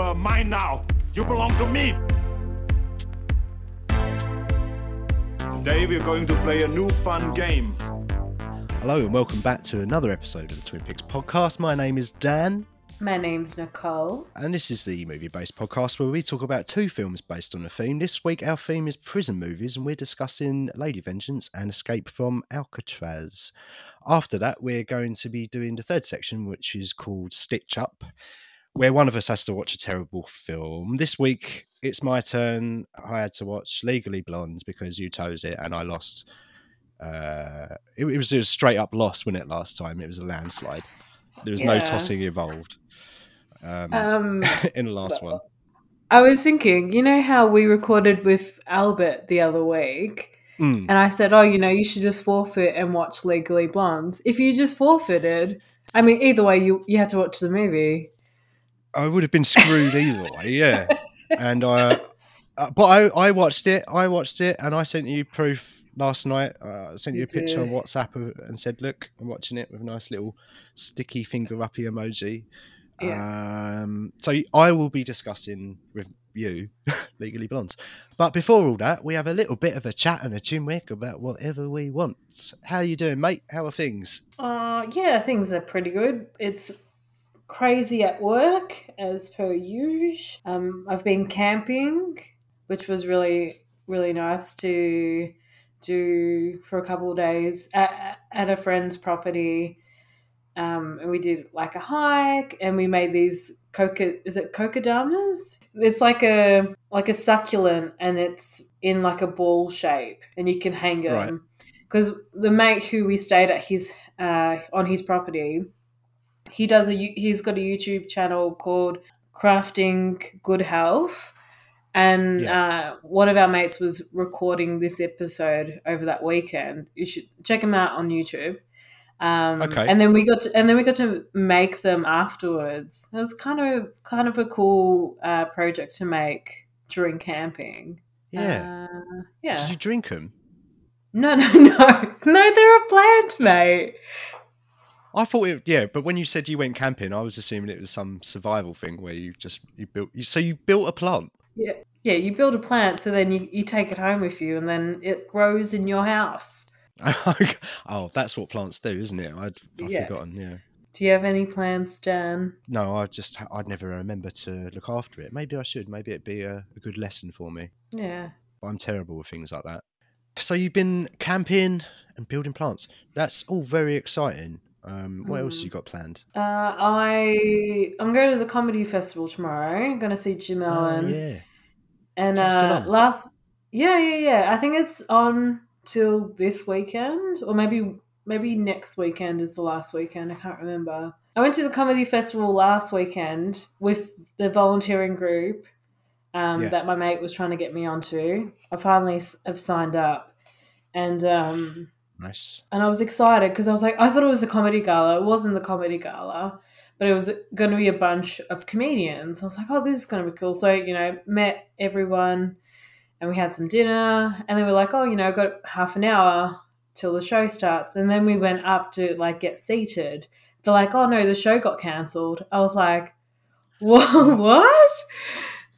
are mine now. You belong to me. Today we're going to play a new fun game. Hello and welcome back to another episode of the Twin Peaks podcast. My name is Dan, My name's Nicole. and this is the movie based podcast where we talk about two films based on a theme. This week, our theme is prison movies, and we're discussing Lady Vengeance and Escape from Alcatraz. After that, we're going to be doing the third section, which is called Stitch Up, where one of us has to watch a terrible film. This week, it's my turn. I had to watch Legally Blonde because you chose it, and I lost. Uh, it, it was a straight up loss, wasn't it? Last time, it was a landslide. There was no tossing involved um, Um, in the last one. I was thinking, you know how we recorded with Albert the other week, Mm. and I said, "Oh, you know, you should just forfeit and watch Legally Blonde." If you just forfeited, I mean, either way, you you had to watch the movie. I would have been screwed either way, yeah. And I, uh, but I, I watched it. I watched it, and I sent you proof last night. Uh, I sent you, a picture on. WhatsApp of- and said, "Look, I'm watching it with a nice little sticky finger uppy emoji." Um, so I will be discussing with you Legally Blondes. But before all that, we have a little bit of a chat and a chinwick about whatever we want. How are you doing, mate? How are things? Uh, yeah, things are pretty good. It's crazy at work as per usual. Um, I've been camping, which was really really nice to do for a couple of days at, at a friend's property. Um, and we did like a hike, and we made these coca. Is it kokodamas? It's like a like a succulent, and it's in like a ball shape, and you can hang Right. them. Because the mate who we stayed at his uh, on his property, he does a he's got a YouTube channel called Crafting Good Health, and uh, one of our mates was recording this episode over that weekend. You should check him out on YouTube. Um, Okay. And then we got to, and then we got to make them afterwards. It was kind of kind of a cool uh, project to make during camping. Yeah. Uh, yeah. Did you drink them? No, no, no, no. They're a plant, mate. I thought it, yeah, but when you said you went camping, I was assuming it was some survival thing where you just you built. You, so you built a plant. Yeah, yeah. You build a plant, so then you, you take it home with you, and then it grows in your house. oh, that's what plants do, isn't it? I'd, I've Yeah. forgotten. Yeah. Do you have any plans, Dan? No, I just I'd never remember to look after it. Maybe I should. Maybe it'd be a, a good lesson for me. Yeah. But I'm terrible with things like that. So you've been camping and building plants. That's all very exciting. Um, what else Mm. you got planned? Uh, I I'm going to the comedy festival tomorrow. I'm going to see Jim Oh, yeah. And Is that still uh, last, yeah, yeah, yeah. I think it's on till this weekend, or maybe maybe next weekend is the last weekend. I can't remember. I went to the comedy festival last weekend with the volunteering group um, Yeah. that my mate was trying to get me onto. I finally have signed up, and um, Nice. and I was excited because I was like, I thought it was a comedy gala. It wasn't the comedy gala, but it was going to be a bunch of comedians. I was like, oh, this is going to be cool. So, you know, met everyone and we had some dinner. And then we're like, oh, you know, I've got half an hour till the show starts. And then we went up to like get seated. They're like, oh, no, the show got cancelled. I was like, what? what?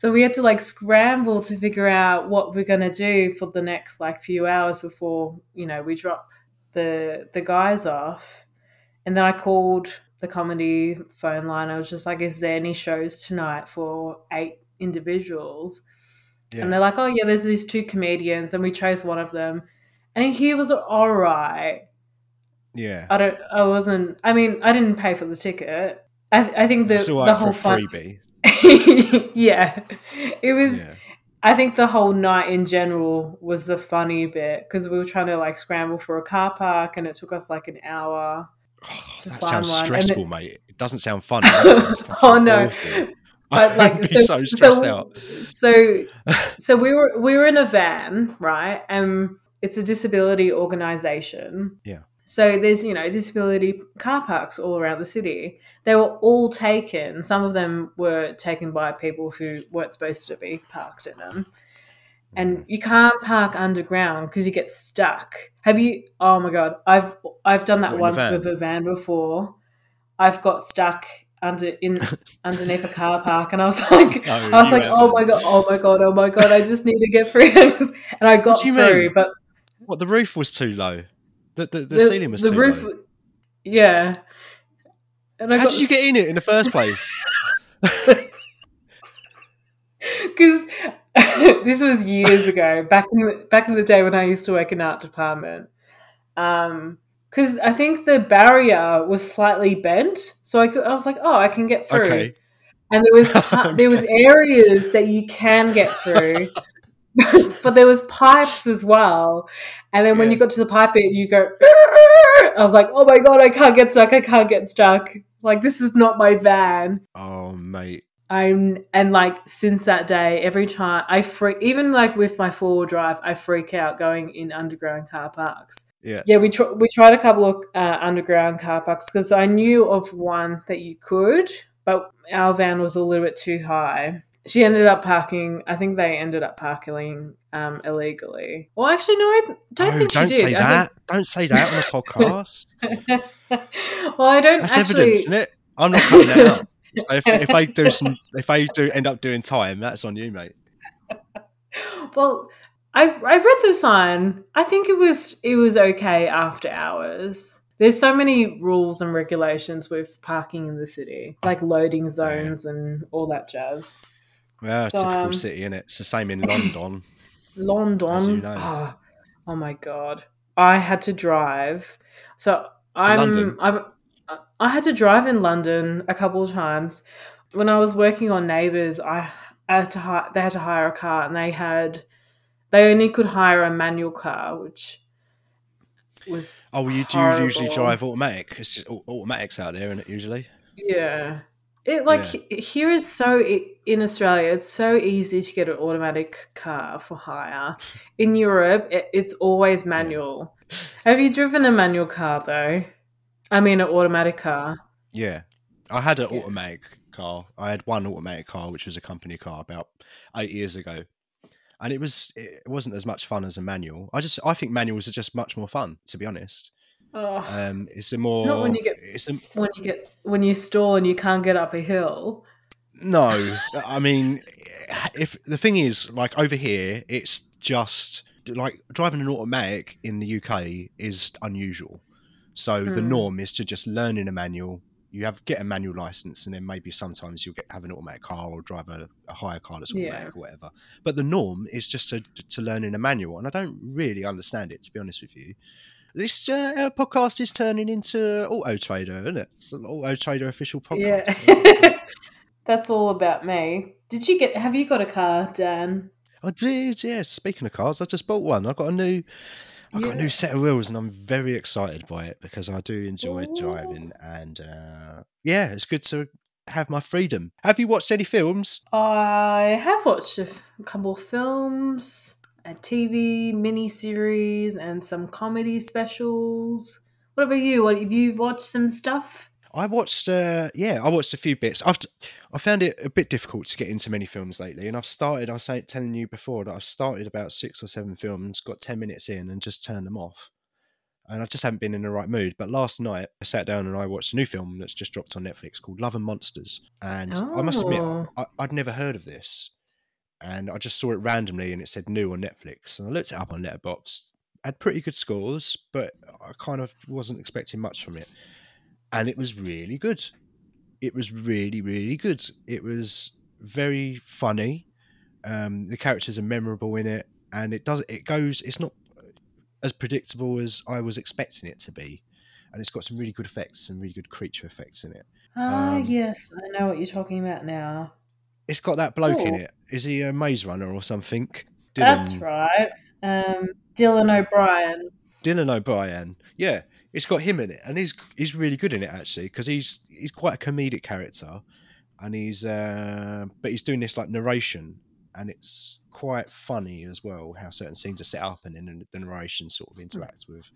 So we had to like scramble to figure out what we're gonna do for the next like few hours before you know we drop the the guys off. And then I called the comedy phone line. I was just like, "Is there any shows tonight for eight individuals?" Yeah. And they're like, "Oh yeah, there's these two comedians, and we chose one of them." And he was all right. yeah. I don't. I wasn't. I mean, I didn't pay for the ticket. I, I think the the whole a fun. yeah, it was. Yeah. I think the whole night in general was the funny bit because we were trying to like scramble for a car park and it took us like an hour. Oh, that sounds one, stressful, it- mate. It doesn't sound fun. Oh, no. awful. But like I'd be so, so stressed so, out. so so we were we were in a van, right? And it's a disability organization. Yeah. So there's you know disability car parks all around the city. They were all taken. Some of them were taken by people who weren't supposed to be parked in them. and mm. you can't park underground because you get stuck. Have you? Oh my god, I've I've done that What, in a once with a van before. I've got stuck under in underneath a car park, and I was like, No, I was like, oh haven't. my god, oh my god, oh my god, I just need to get through, and I got through, mean? but What the roof was too low. The the, the, the, ceiling was the too roof, low. yeah. And I How did you get in it in the first place? because this was years ago back in the, back in the day when I used to work in art department. Um, because I think the barrier was slightly bent, so I could, I was like, oh, I can get through. okay. And there was pi- there was areas that you can get through, but there was pipes as well. And then when Yeah. you got to the pipe bit, you go. I was like, oh my god, I can't get stuck. I can't get stuck. Like this is not my van. Oh mate. I'm and like since that day, every time I freak, even like with my four wheel drive, I freak out going in underground car parks. Yeah. Yeah, we tr- we tried a couple of uh, underground car parks because I knew of one that you could, but our van was a little bit too high. She ended up parking. I think they ended up parking um, illegally. Well, actually, no, I don't Oh, think don't she did. say I that. Don't say that on a podcast. well, I don't That's actually. evidence, isn't it? I'm not cutting that out. So if, if I do some, if I do end up doing time, that's on you, mate. well, I I read the sign. I think it was it was okay after hours. There's so many rules and regulations with parking in the city, like loading zones and all that jazz. Well, So, typical um, city, innit? It's the same in London. London. You know. oh, oh my god. I had to drive. So I'm? I'm I had to drive in London a couple of times. When I was working on Neighbours, I had to hi- they had to hire a car and they had they only could hire a manual car, which was Oh, you do you usually drive automatic? It's automatics out there, isn't it? Usually. Yeah. It like Yeah. here is so in Australia it's so easy to get an automatic car for hire. In Europe it, it's always manual. Have you driven a manual car though? I mean an automatic car. Yeah, I had an Yeah. automatic car. I had one automatic car, which was a company car, about eight years ago, and it was it wasn't as much fun as a manual. I just I think manuals are just much more fun, to be honest. Oh, Um, it's a more Not when you get- it's a when you get when you stall and you can't get up a hill. no. I mean, if the thing is like over here, it's just like driving an automatic in the UK is unusual. So the Hmm. norm is to just learn in a manual. You have get a manual license, and then maybe sometimes you'll get have an automatic car or drive a, a higher car that's Yeah. automatic or whatever. But the norm is just to to learn in a manual, and I don't really understand it to be honest with you. This uh, our podcast is turning into Auto Trader, isn't it? It's an Auto Trader official podcast. Yeah. That's all about me. Did you get have you got a car, Dan? I did, yes. Speaking of cars, I just bought one. I got a new, I got a new set of wheels, and I'm very excited by it because I do enjoy Ooh. driving, and uh, yeah, it's good to have my freedom. Have you watched any films? I have watched a couple of films, a TV miniseries, and some comedy specials. What about you? What have you watched some stuff? I watched, uh, yeah, I watched a few bits. I've, I found it a bit difficult to get into many films lately, and I've started. I was saying, telling you before that I've started about six or seven films, got ten minutes in, and just turned them off. And I just haven't been in the right mood. But last night I sat down and I watched a new film that's just dropped on Netflix called Love and Monsters. And I must admit, Oh. I, I'd never heard of this, and I just saw it randomly, and it said new on Netflix, and I looked it up on Letterboxd. Had pretty good scores, but I kind of wasn't expecting much from it and it was really good. It was really, really good. It was very funny. Um, the characters are memorable in it, and it does. It goes. It's not as predictable as I was expecting it to be, and it's got some really good effects, some really good creature effects in it. Ah, Um, yes, I know what you're talking about now. It's got that bloke in Oh. it. Is he a maze runner or something? That's right. Um, Dylan O'Brien. Dylan O'Brien. Yeah, it's got him in it, and he's he's really good in it actually because he's he's quite a comedic character, and he's uh, but he's doing this like narration, and it's quite funny as well how certain scenes are set up, and then the narration sort of interacts with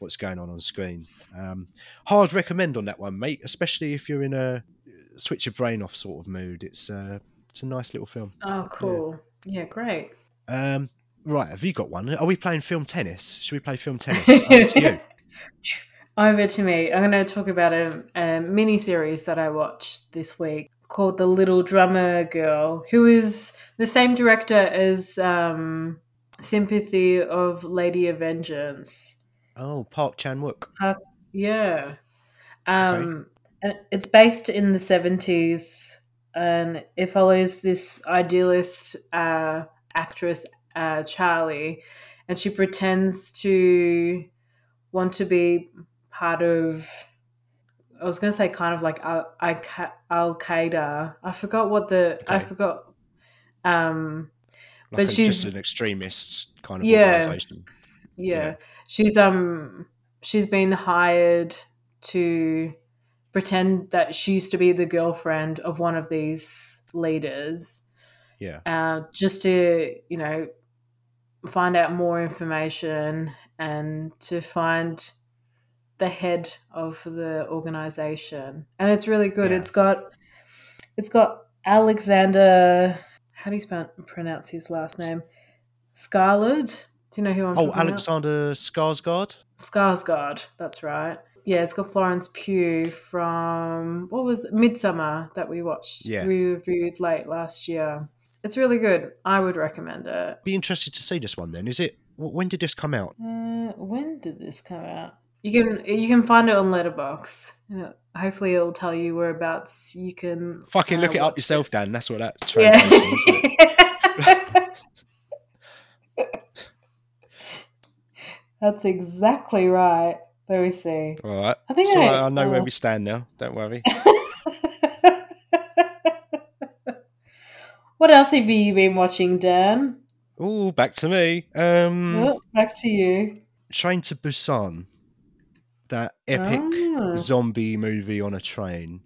what's going on on screen. Um, hard recommend on that one, mate, especially if you're in a switch your brain off sort of mood. It's uh, it's a nice little film. Oh, cool. Yeah, great. Um, right, have you got one? Are we playing film tennis? Should we play film tennis? Over to you. over to me. I'm going to talk about a, a mini series that I watched this week called The Little Drummer Girl, who is the same director as um, Sympathy of Lady of Vengeance. Oh, Park Chan Wook. Yeah. Um, and It's based in the 70s and it follows this idealist uh, actress, uh, Charlie, and she pretends to want to be part of. I was going to say kind of like Al Qaeda. I forgot what the. I forgot. Um, Like But a- she's- just an extremist kind of Yeah. organization. yeah. Yeah. she's um she's been hired to pretend that she used to be the girlfriend of one of these leaders Yeah. uh, just to you know find out more information and to find the head of the organization and it's really good Yeah. it's got it's got alexander how do you spell, pronounce his last name scarlett do you know who i'm Oh, talking about? Alexander Skarsgård. Skarsgård, that's right. Yeah, it's got Florence Pugh from what was it? Midsommar that we watched. Yeah. We reviewed late last year. It's really good. I would recommend it. Be interested to see this one then. Is it? When did this come out? Uh, when did this come out? You can you can find it on Letterboxd. hopefully, it'll tell you whereabouts you can Fucking uh, look it up yourself, Dan. That's what that translates. Yeah. That's exactly right. Let me see. All right. I think So I- I, know where oh. we stand now. Don't worry. what else have you been watching, Dan? Oh, back to me. Um, Oh, back to you. Train to Busan. That epic Ah. zombie movie on a train.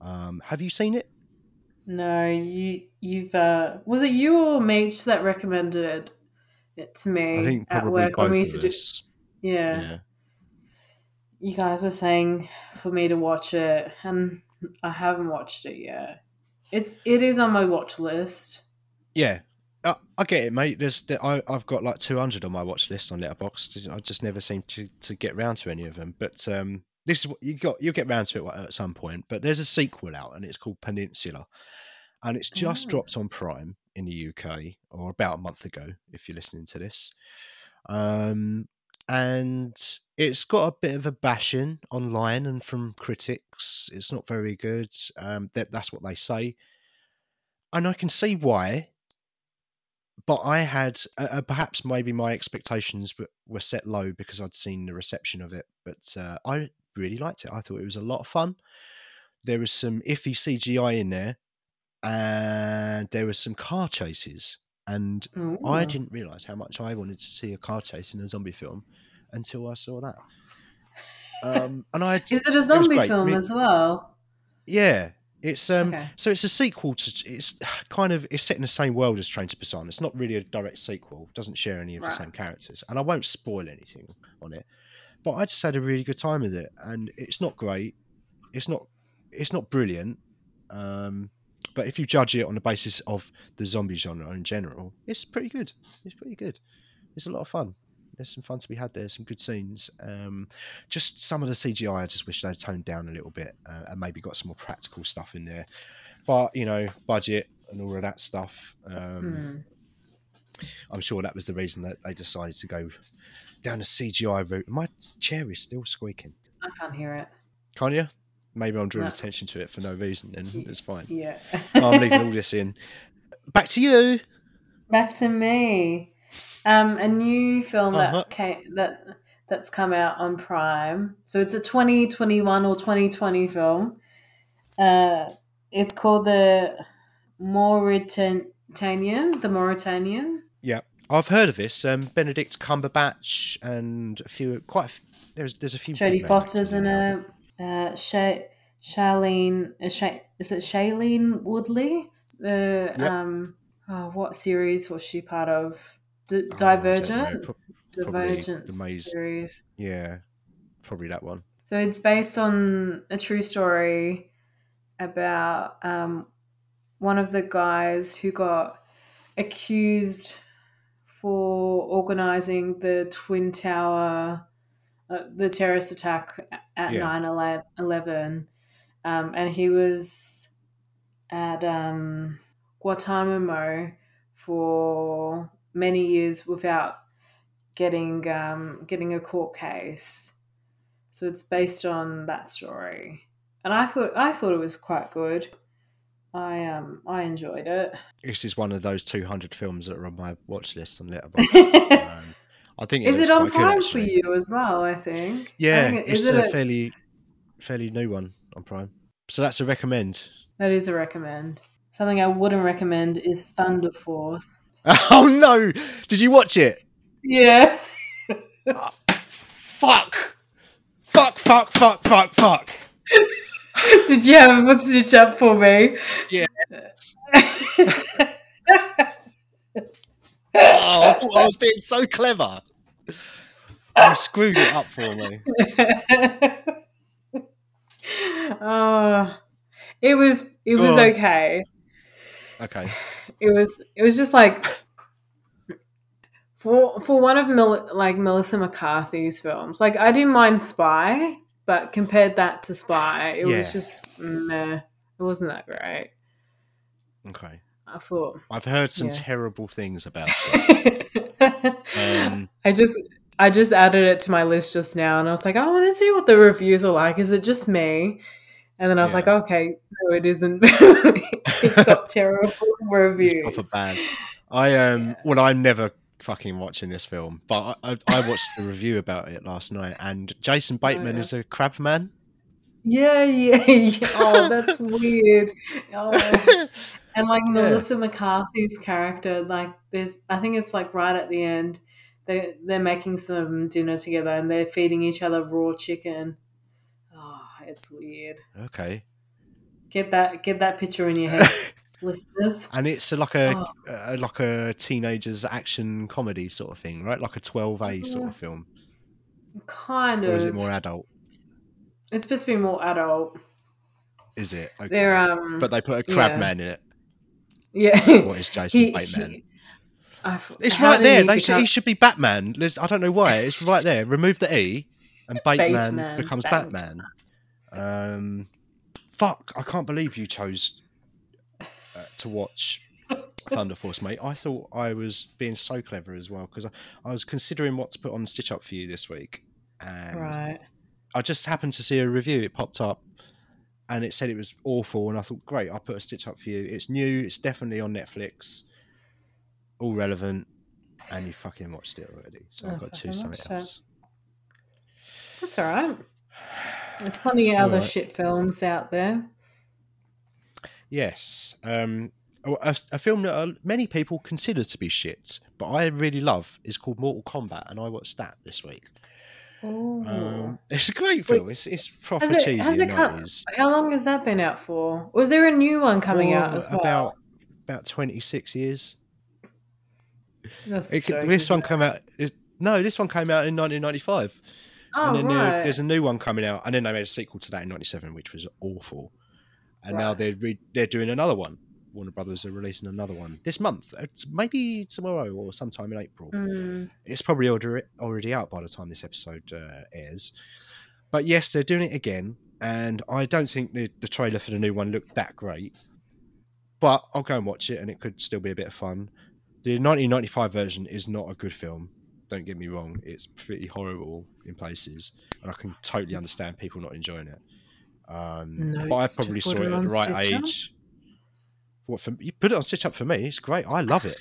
Um, have you seen it? No, you you've uh was it you or Meech that recommended it to me I think at work when we used to do yeah. Yeah. You guys were saying for me to watch it and I haven't watched it yet. It's it is on my watch list. Yeah. I, I get it, mate. There's, there, I, I've got like 200 on my watch list on Letterboxd. I just never seem to, to get round to any of them. But um, this is what you got. You'll get round to it at some point. But there's a sequel out, and it's called Peninsula, and it's just Oh. dropped on Prime in the UK, or about a month ago, if you're listening to this. Um, and it's got a bit of a bashing online and from critics. It's not very good. Um, that that's what they say, and I can see why but I had uh, uh, perhaps maybe my expectations were, set low because I'd seen the reception of it, but uh, I really liked it. I thought it was a lot of fun. There was some iffy CGI in there, and there was some car chases, and I didn't realize how much I wanted to see a car chase in a zombie film until I saw that. Um, and I Is it a zombie great. film as well? yeah, it's um Okay. so it's a sequel to it's kind of it's set in the same world as Train to Busan. It's not really a direct sequel. Doesn't share any of Right. the same characters, and I won't spoil anything on it. But I just had a really good time with it, and it's not great. It's not it's not brilliant. Um, but if you judge it on the basis of the zombie genre in general, it's pretty good. It's pretty good. It's a lot of fun. There's some fun to be had there. Some good scenes. Um, just some of the CGI, I just wish they'd toned down a little bit uh, and maybe got some more practical stuff in there. But you know, budget and all of that stuff. Um, Hmm. I'm sure that was the reason that they decided to go down the CGI route. My chair is still squeaking. I can't hear it. Can't you? Maybe I'm drawing No. attention to it for no reason. Then it's fine. Yeah. I'm leaving all this in. Back to you. Back to me. Um, a new film Uh-huh. that came that that's come out on Prime. So it's a 2021 or 2020 film. Uh, it's called the Mauritanian. The Mauritanian. Yeah, I've heard of this. Um, Benedict Cumberbatch and a few, quite. A f- there's there's a few. Jodie Foster's in it. Uh, Sha- Charlene. Uh, Sha- is it Shailene Woodley? The Yep. um. Oh, what series was she part of? D- Oh, I don't know, Divergent. pro- Divergent series. Yeah, probably that one. So it's based on a true story about um, one of the guys who got accused for organizing the Twin Tower uh, the terrorist attack at Yeah. 9 11. Um, and he was at um, Guantanamo for many years without getting um, getting a court case. So it's based on that story, and I thought I thought it was quite good. I um I enjoyed it. This is one of those 200 films that are on my watch list on Letterboxd. I think is it on Prime for you as well? I think. I Yeah, think it- it's it a a- fairly fairly new one on Prime. So that's a recommend. that is a recommend. Something I wouldn't recommend is Thunder Force. Oh no! Did you watch it? Yeah. Ah, fuck! Fuck! Fuck! Fuck! Fuck! Fuck! Did you have a stitch up for me? Yeah. Oh, I thought I was being so clever. You screwed it up for me. oh, it was it was okay. Okay. It was it was just like for for one of Mel, like Melissa McCarthy's films. Like I didn't mind Spy, but compared that to Spy, it Yeah. was just meh. It wasn't that great. Okay. I thought. I've heard some Yeah. terrible things about it. Um, I just I just added it to my list just now, and I was like, I want to see what the reviews are like. Is it just me? And then I was Yeah. like, okay, no, it isn't. it's got terrible reviews. it's proper bad. I um. Well, I'm never fucking watching this film, but I, I, I watched the review about it last night, and Jason Bateman yeah. is a crab man. Yeah, yeah, yeah. Oh, that's weird. Oh. And like Yeah. Melissa McCarthy's character, like there's, I think it's like right at the end, they they're making some dinner together and they're feeding each other raw chicken. Oh, it's weird. Okay. Get that get that picture in your head, listeners. and it's a, like a, Oh. a like a teenagers action comedy sort of thing, right? Like a 12A sort of mm. film, Kind or of. is it more adult? It's supposed to be more adult. Is it? Okay. They're um. but they put a crab yeah. man in it. Yeah. What is Jason He- Bateman? he- It's right there. he They should, he should be Batman. Liz, I don't know why. It's right there. Remove the E, and Bateman, Bateman, becomes Bateman. Batman. Um, fuck! I can't believe you chose uh, to watch Thunder Force, mate. I thought I was being so clever as well because I, I was considering what to put on Stitch Up for you this week, and Right. I just happened to see a review. It popped up, and it said it was awful. And I thought, great, I'll put a stitch up for you. It's new. It's definitely on Netflix. All relevant, and you fucking watched it already. So I I've got two something else. That's all right. There's plenty of other Alright. shit films out there. Yes, um, a, a- a film that uh, many people consider to be shit, but I really love is called Mortal Kombat, and I watched that this week. Um, it's a great Wait, film. It's, it's proper has it- cheesy. has it come- How long has that been out for? Was there a new one coming Oh, out as well? about about twenty six years. It, joke, this one it? came out. No, this one came out in 1995, Oh, and then there- right. there's a new one coming out, and then they made a sequel to that in '97, which was awful. And now they're re- they're doing another one. Warner Brothers are releasing another one this month. It's maybe tomorrow or sometime in April. Mm, It's probably already out by the time this episode uh, airs. But yes, they're doing it again, and I don't think the, the trailer for the new one looked that great. But I'll go and watch it, and it could still be a bit of fun. The 1995 version is not a good film. Don't get me wrong; it's pretty horrible in places, and I can totally understand people not enjoying it. Um, but I probably saw it at the right age. What for? You put it on Stitch Up for me. It's great. I love it.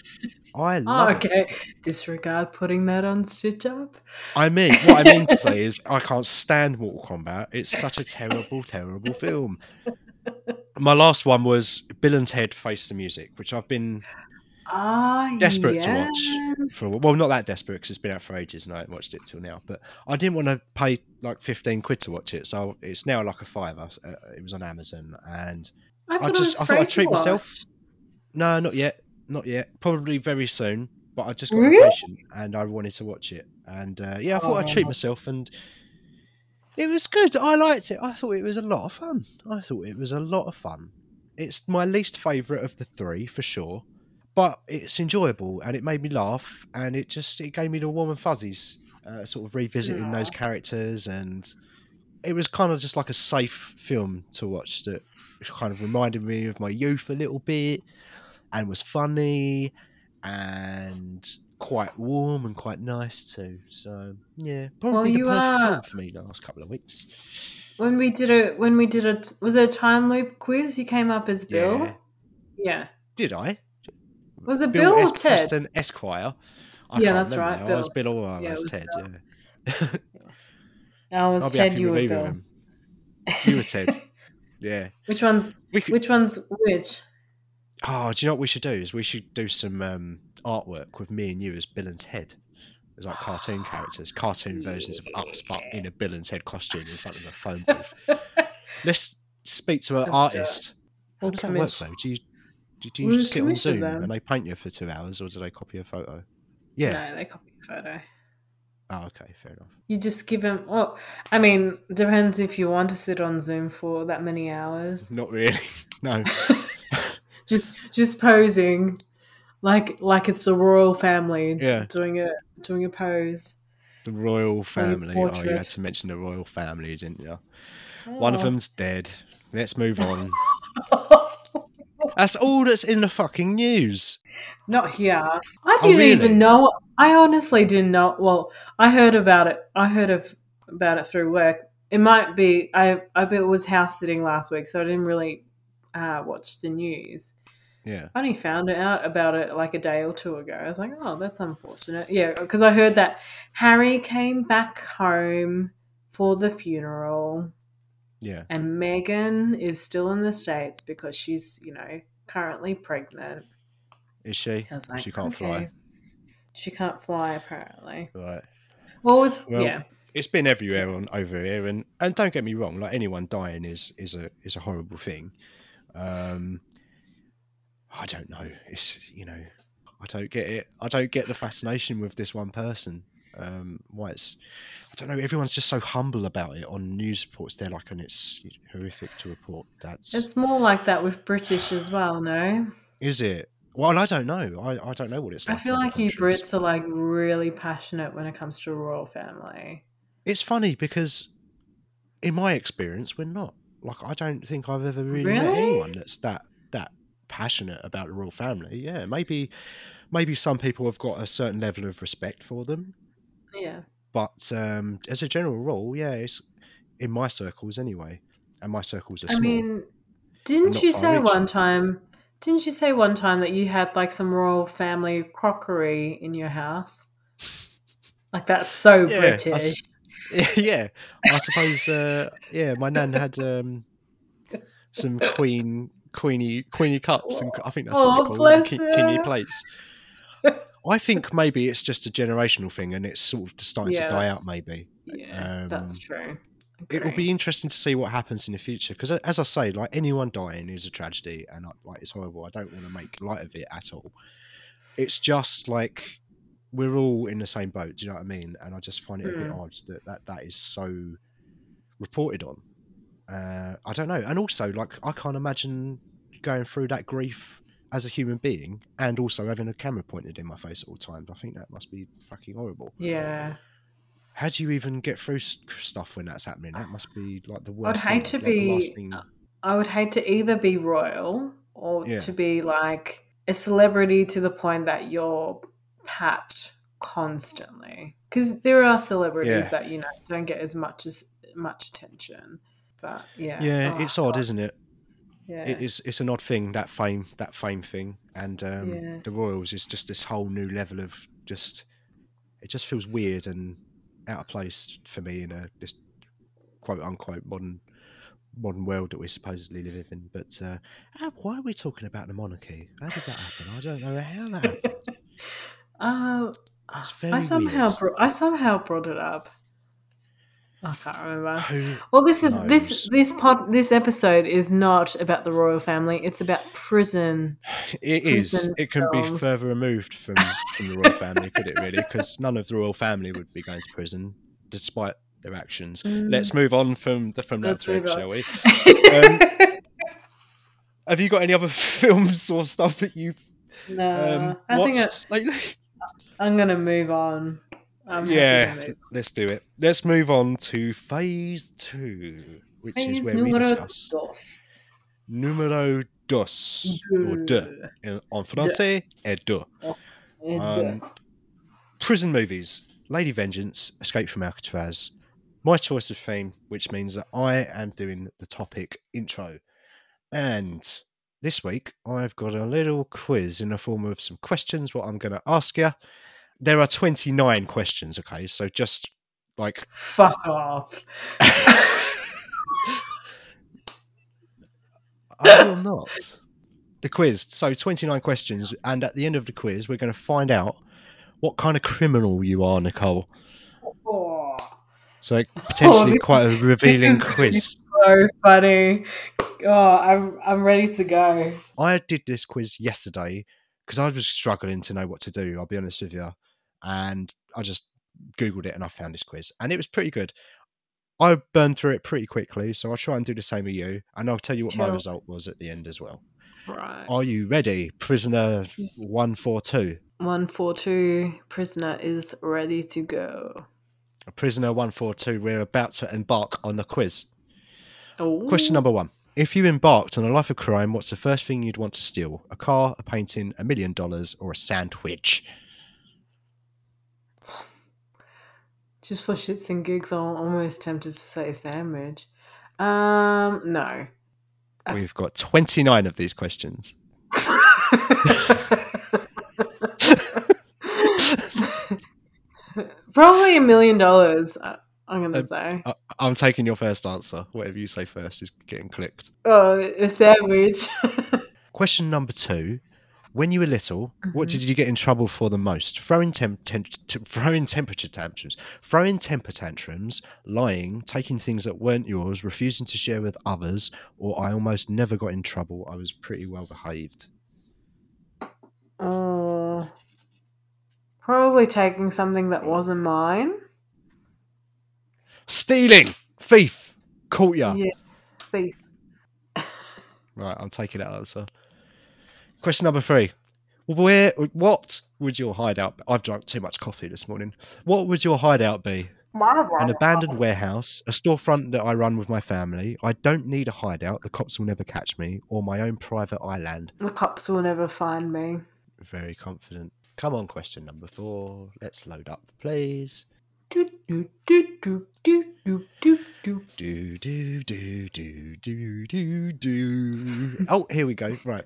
I Oh, love it. okay. Disregard putting that on Stitch Up. I mean, what I mean to say is, I can't stand Mortal Kombat. It's such a terrible, terrible film. My last one was Bill and Ted Face the Music, which I've been Ah, desperate yes. to watch for. Well, not that desperate because it's been out for ages and I haven't watched it till now. But I didn't want to pay like fifteen quid to watch it, so it's now like a fiver. Uh, It was on Amazon, and I, I just I thought I'd treat myself. No, not yet, not yet. Probably very soon. But I just got Really? impatient and I wanted to watch it. And uh, yeah, I thought I'd treat Oh. myself and it was good. I liked it. I thought it was a lot of fun. I thought it was a lot of fun. It's my least favourite of the three for sure, but it's enjoyable and it made me laugh and it just it gave me the warm and fuzzies uh, sort of revisiting those characters, and it was kind of just like a safe film to watch that kind of reminded me of my youth a little bit, and was funny and quite warm and quite nice too. So yeah, probably you the perfect are- film uh, for me the last couple of weeks. When we did a when we did a was it a time loop quiz? You came up as Bill. Yeah. Yeah. Did I? Was it Bill, or S. Ted? Preston Esquire. I Yeah, that's right, now. I was Bill. Bill or I Yeah, was Ted. Bill. Yeah. I was I'll be Ted. happy You with were either of Bill. them. You were Ted. Yeah. Which one's could, which one's which? oh, do you know what we should do? Is we should do some um, artwork with me and you as Bill and Ted. As like cartoon characters, cartoon versions of us, but in a Bill and Ted costume in front of a phone booth. Let's speak to an Let's artist. How does that work though? Do you do, do you We'll just sit on Zoom them. and they paint you for two hours, or do they copy a photo? Yeah. No, they copy a photo. Oh, okay, fair enough. You just give them. Well, I mean, depends if you want to sit on Zoom for that many hours. Not really. No. just just posing, like like it's a royal family. Yeah. doing a doing a pose. The royal family. Oh, you had to mention the royal family, didn't you? One of Oh. them's dead. Let's move on. That's all that's in the fucking news. Not here. I Oh, didn't really? even know. I honestly didn't know. Well, I heard about it. I heard of about it through work. It might be. I I was house sitting last week, so I didn't really uh, watch the news. Yeah. I only found out about it like a day or two ago. I was like, oh, that's unfortunate. Yeah, because I heard that Harry came back home for the funeral, Yeah. and Meghan is still in the states because she's, you know, currently pregnant. Is she? Like, she can't okay. fly. She can't fly apparently. Right. Well, was Well, yeah, It's been everywhere on over here, and and don't get me wrong, like anyone dying is is a is a horrible thing. Um, I don't know. It's you know, I don't get it. I don't get the fascination with this one person. Um, why it's I don't know. Everyone's just so humble about it on news reports. They're like, and it's horrific to report. That's it's more like that with British as well. No, is it. Well, I don't know. I, I don't know what it's like. I feel like you. Brits are like really passionate when it comes to royal family. It's funny because, in my experience, we're not. Like, I don't think I've ever really, met anyone that's that that passionate about the royal family. Yeah, maybe, maybe some people have got a certain level of respect for them, Yeah. but um, as a general rule, yeah, it's in my circles anyway, and my circles are I small. mean, didn't you say one time? Didn't you say one time that you had like some royal family crockery in your house? Like that's so Yeah, I British. yeah, I suppose. Uh, yeah, my nan had um, some queen, queenie, queenie cups, and I think that's Oh, what they call them, kingy plates. I think maybe it's just a generational thing, and it's sort of starting Yeah, to die out. Maybe Yeah, that's Um, true. it will be interesting to see what happens in the future. Because as I say, like anyone dying is a tragedy, and I, like it's horrible. I don't want to make light of it at all. It's just like we're all in the same boat. Do you know what I mean? And I just find it a bit Mm. odd that that, that is so reported on. Uh, I don't know. And also, like, I can't imagine going through that grief as a human being and also having a camera pointed in my face at all times. I think that must be fucking horrible. Yeah, How do you even get through stuff when that's happening? That must be like the worst. I'd hate thing, to like, be- thing- I would hate to either be royal or Yeah. to be like a celebrity to the point that you're papped constantly. Because there are celebrities Yeah. that you know don't get as much as much attention. But yeah, Yeah, Oh, it's odd, God, isn't it? Yeah, It is. It's an odd thing that fame, that fame thing, and um, Yeah. the Royals is just this whole new level of just. It just feels weird and out of place for me in a this quote unquote modern modern world that we supposedly live in. But uh, how- why are we talking about the monarchy? How did that happen? I don't know how that happened. Very I somehow weird. bro- I somehow brought it up. I can't remember. Who Well, this is this knows? this pod this episode is not about the royal family. It's about prison. It is. prison It couldn't be further removed from, from the royal family, could it really? Because none of the royal family would be going to prison, despite their actions. Mm. Let's move on from the from that Let's thread, shall we? Um, Have you got any other films or stuff that you've no, um, Uh, I think I, watched lately? I'm gonna move on. I'm yeah, let's do it. Let's move on to phase two, which is where we discuss dos. numero dos, or deux. In- En français, et deux. Et Um, prison movies, Lady Vengeance, Escape from Alcatraz. My choice of theme, which means that I am doing the topic intro. And this week, I've got a little quiz in the form of some questions, what I'm going to ask you. There are 29 questions, okay? So just like Fuck off. I will not. The quiz. So 29 questions, and at the end of the quiz, we're going to find out what kind of criminal you are, Nicole. Oh, So potentially this quite a revealing is quiz. so funny. Oh, I'm I'm ready to go. I did this quiz yesterday because I was struggling to know what to do. I'll be honest with you, and I just googled it and I found this quiz, and it was pretty good. I burned through it pretty quickly, so I'll try and do the same with you, and I'll tell you what my result was at the end as well. Right. Are you ready, prisoner one four two? One four two prisoner is ready to go. Prisoner 142, we're about to embark on the quiz. Oh, Question number one. If you embarked on a life of crime, what's the first thing you'd want to steal? A car, a painting, a million dollars, or a sandwich? Just for shits and gigs, I'm almost tempted to say sandwich. Um, no. We've got 29 of these questions. Probably a million dollars. uh, I'm gonna Uh, say. I- I'm taking your first answer. Whatever you say first is getting clicked. Oh, a sandwich. Question number two. When you were little, what Mm-hmm. did you get in trouble for the most? Throwing, temp- tem- t- throwing temperature tantrums, throwing temper tantrums, lying, taking things that weren't yours, refusing to share with others, or I almost never got in trouble. I was pretty well behaved. oh, probably taking something that wasn't mine. Stealing, thief, caught ya. Yeah. Thief. Right, I'm taking that answer. Question number three. Where, what would your hideout? Be? I've drunk too much coffee this morning. What would your hideout be? An abandoned warehouse, a storefront that I run with my family. I don't need a hideout. The cops will never catch me, or my own private island. The cops will never find me. Very confident. Come on, question number four. Let's load up, please. Do do do do do do do do. Do do do do do do do. oh, here we go. Right.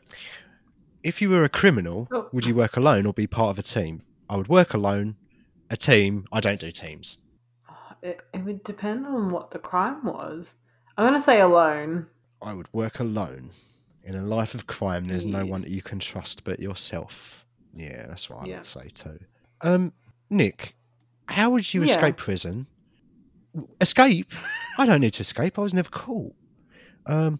If you were a criminal, Oh. would you work alone or be part of a team? I would work alone. A team. I don't do teams. It, it would depend on what the crime was. I'm gonna say alone. I would work alone. In a life of crime, there's no one that you can trust but yourself. Yeah, that's what I Yeah. would say too. Um, Nick, how would you Yeah. escape prison? Escape? I don't need to escape. I was never caught. Um,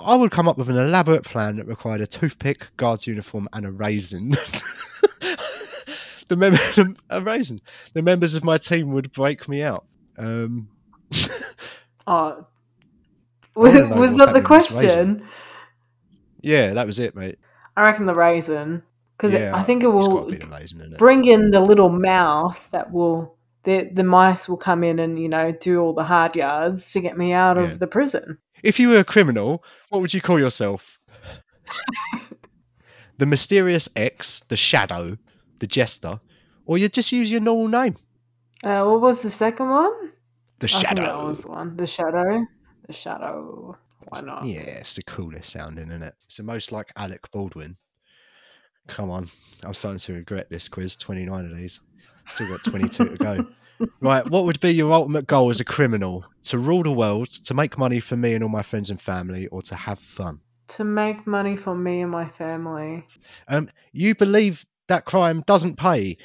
I would come up with an elaborate plan that required a toothpick, guard's uniform, and a raisin. the mem- a raisin. The members of my team would break me out. Um, Oh, was it was that the happening with this question? yeah, that was it, mate. I reckon the raisin because yeah, I think it will be the raisin, innit? bring in the little mouse that will the the mice will come in and you know do all the hard yards to get me out Yeah. of the prison. If you were a criminal, what would you call yourself? the mysterious X, the Shadow, the Jester, or you just use your normal name, Uh, what was the second one? the I think that Shadow. was the one. The shadow. The shadow. Why not? Yeah, it's the coolest sounding, isn't it? It's the most like Alec Baldwin. Come on, I'm starting to regret this quiz. 29 of these, still got 22 to go. Right, what would be your ultimate goal as a criminal? To rule the world, to make money for me and all my friends and family, or to have fun? To make money for me and my family. Um, you believe that crime doesn't pay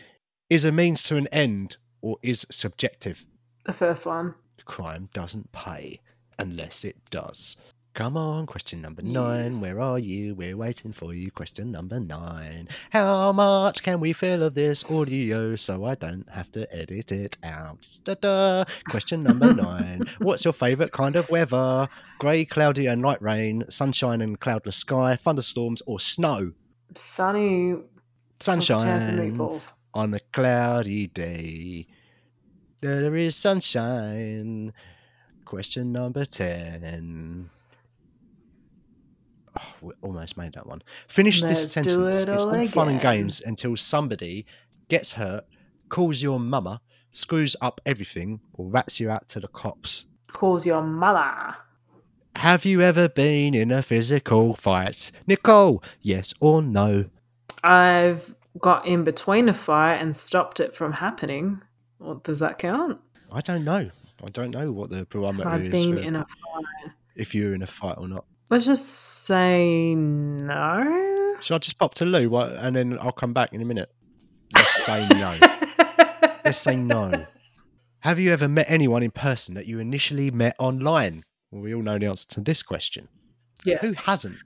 is a means to an end or is subjective. The first one. Crime doesn't pay unless it does. Come on, question number nine. Yes. Where are you? We're waiting for you. Question number nine. How much can we fill of this audio so I don't have to edit it out? Da-da. Question number nine. What's your favourite kind of weather? Grey, cloudy, and light rain, sunshine and cloudless sky, thunderstorms, or snow? Sunny. with a Chance of Sunshine on a cloudy day. There is sunshine. Question number 10. Oh, we almost made that one. Finish Let's this sentence. it It's all all fun and games until somebody gets hurt, calls your mama, screws up everything, or rats you out to the cops. Calls your mama. Have you ever been in a physical fight? Nicole, yes or no? I've got in between a fight and stopped it from happening. Well, does that count? I don't know. I don't know what the barometer I've is been for in a fight. if you're in a fight or not. Let's just say no. Should I just pop to loo and then I'll come back in a minute? Let's say no. Let's say no. Have you ever met anyone in person that you initially met online? Well, we all know the answer to this question. Yes. Who yes. hasn't?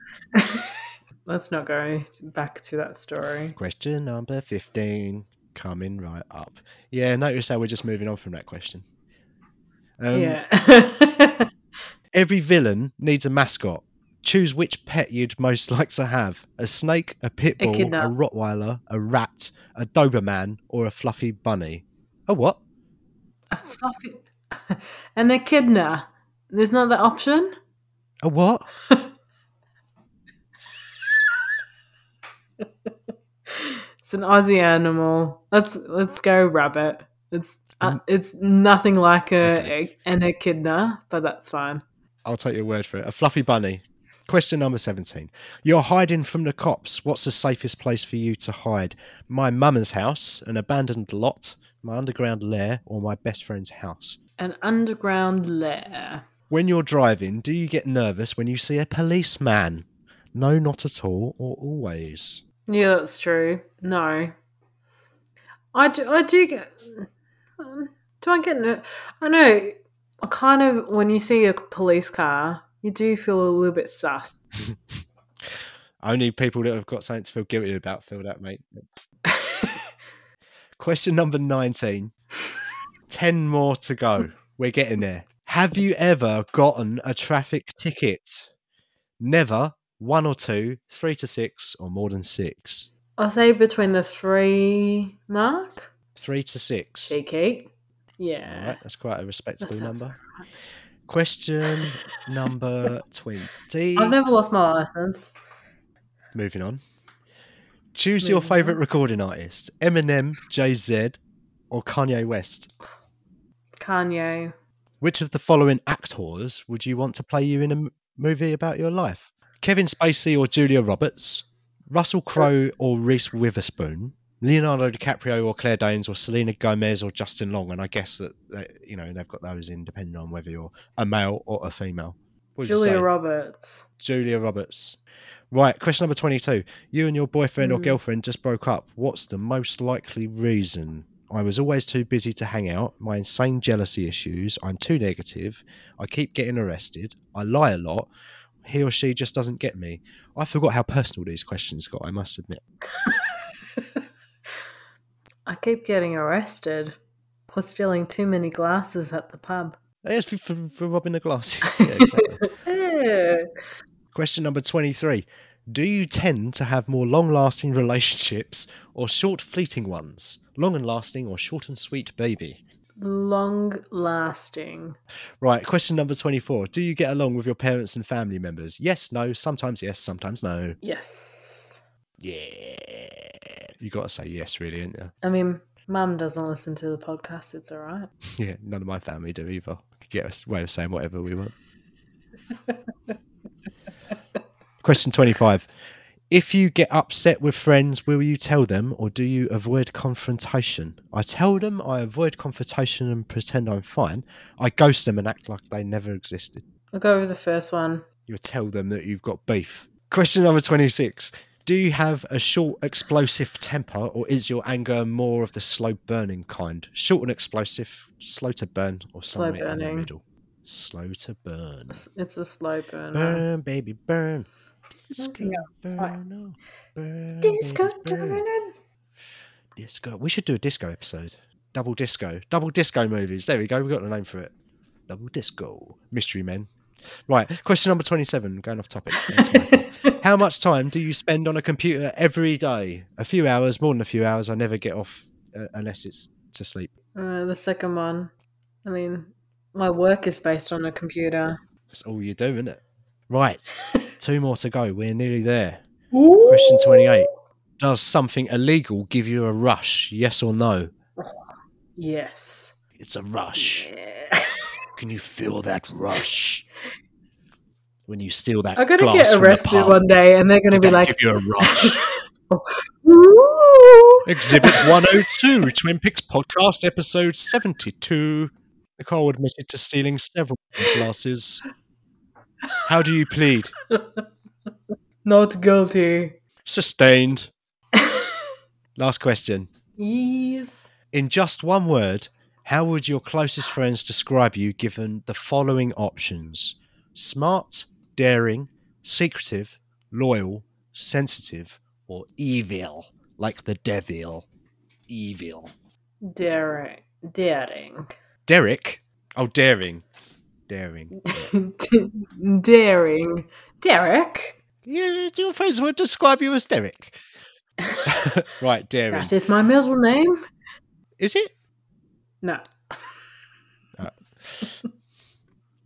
Let's not go back to that story. Question number 15 coming right up. Yeah, notice how we're just moving on from that question. Um, yeah. Every villain needs a mascot. Choose which pet you'd most like to have a snake, a pit bull, a, Echidna. Rottweiler, a rat, a Doberman, or a fluffy bunny. A what? a fluffy. An echidna. There's not that option? A what? It's an Aussie animal. Let's let's go rabbit. It's uh, Mm. it's nothing like a, Okay. an echidna, but that's fine. I'll take your word for it. A fluffy bunny. Question number 17. You're hiding from the cops. What's the safest place for you to hide? My mama's house, an abandoned lot, my underground lair, or my best friend's house? An underground lair. When you're driving, do you get nervous when you see a policeman? No, not at all, or always. Yeah, that's true. No, I do. I do get. um, Do I get? I know. I kind of when you see a police car, you do feel a little bit sus. Only people that have got something to feel guilty about feel that, mate. Question number 19. 10 more to go. We're getting there. Have you ever gotten a traffic ticket? Never. One or two, three to six, or more than six. I'll say between the three mark. Three to six. Cheeky. Yeah. right, that's quite a respectable number. Question number 20. I've never lost my license. Moving on. Choose your favourite on. recording artist Eminem, Jay Z, or Kanye West. Kanye. Which of the following actors would you want to play you in a m- movie about your life? Kevin Spacey or Julia Roberts? Russell Crowe or Reese Witherspoon? Leonardo DiCaprio or Claire Danes or Selena Gomez or Justin Long? And I guess that, they, you know they've got those in depending on whether you're a male or a female. Julia? Roberts. Julia Roberts. Right, question number 22. You and your boyfriend or Hmm. girlfriend just broke up. What's the most likely reason? I was always too busy to hang out. My insane jealousy issues. I'm too negative. I keep getting arrested. I lie a lot. He or she just doesn't get me. I forgot how personal these questions got, I must admit. I keep getting arrested for stealing too many glasses at the pub. Yes, for, for, for robbing the glasses. Yeah, exactly. Yeah. Question number 23. Do you tend to have more long lasting relationships or short, fleeting ones? Long and lasting or short and sweet baby? Long lasting. Right, question number 24. Do you get along with your parents and family members? Yes, no, sometimes yes, sometimes no. Yes. Yeah. You got to say yes, really, ain't you? I mean, mum doesn't listen to the podcast. It's all right. Yeah, none of my family do either. Get a way of saying whatever we want. question 25. If you get upset with friends, will you tell them or do you avoid confrontation? I tell them, I avoid confrontation and pretend I'm fine. I ghost them and act like they never existed. I'll go with the first one. you tell them that you've got beef. Question number 26. Do you have a short, explosive temper, or is your anger more of the slow burning kind? Short and explosive, slow to burn, or Slow somewhere in the middle? Slow to burn. It's- a slow burner. Burn, baby, burn. Disco, Something else. Right. burn, burn, Disco baby, burn. turning. Disco. We should do a disco episode. Double disco. Double disco movies. There we go. We got the name for it. Double disco. Mystery Men. Right. Question number 27. Going off topic. That's my fault. How much time do you spend on a computer every day? A few hours, more than a few hours. I never get off uh, unless it's to sleep. Uh, the second one. I mean, my work is based on a computer. That's all you do, isn't it? Right. Two more to go. We're nearly there. Ooh. Question 28. Does something illegal give you a rush? Yes or no? Yes. It's a rush. Yeah. Can you feel that rush? When you steal that I'm gonna glass get arrested one day, and they're gonna did be that like, give you a rush? "Ooh." Exhibit 102, Twin Peaks Podcast, episode 72. Nicole admitted to stealing several glasses. How do you plead? Not guilty. Sustained. Last question. Yes. In just one word, how would your closest friends describe you given the following options? Smart, daring, secretive, loyal, sensitive, or evil? Like the devil. Evil. Daring. Daring. Derek? Oh, daring. Daring. Daring. Derek. Yeah, your friends would describe you as Derek. right, daring. That is my middle name. Is it? No.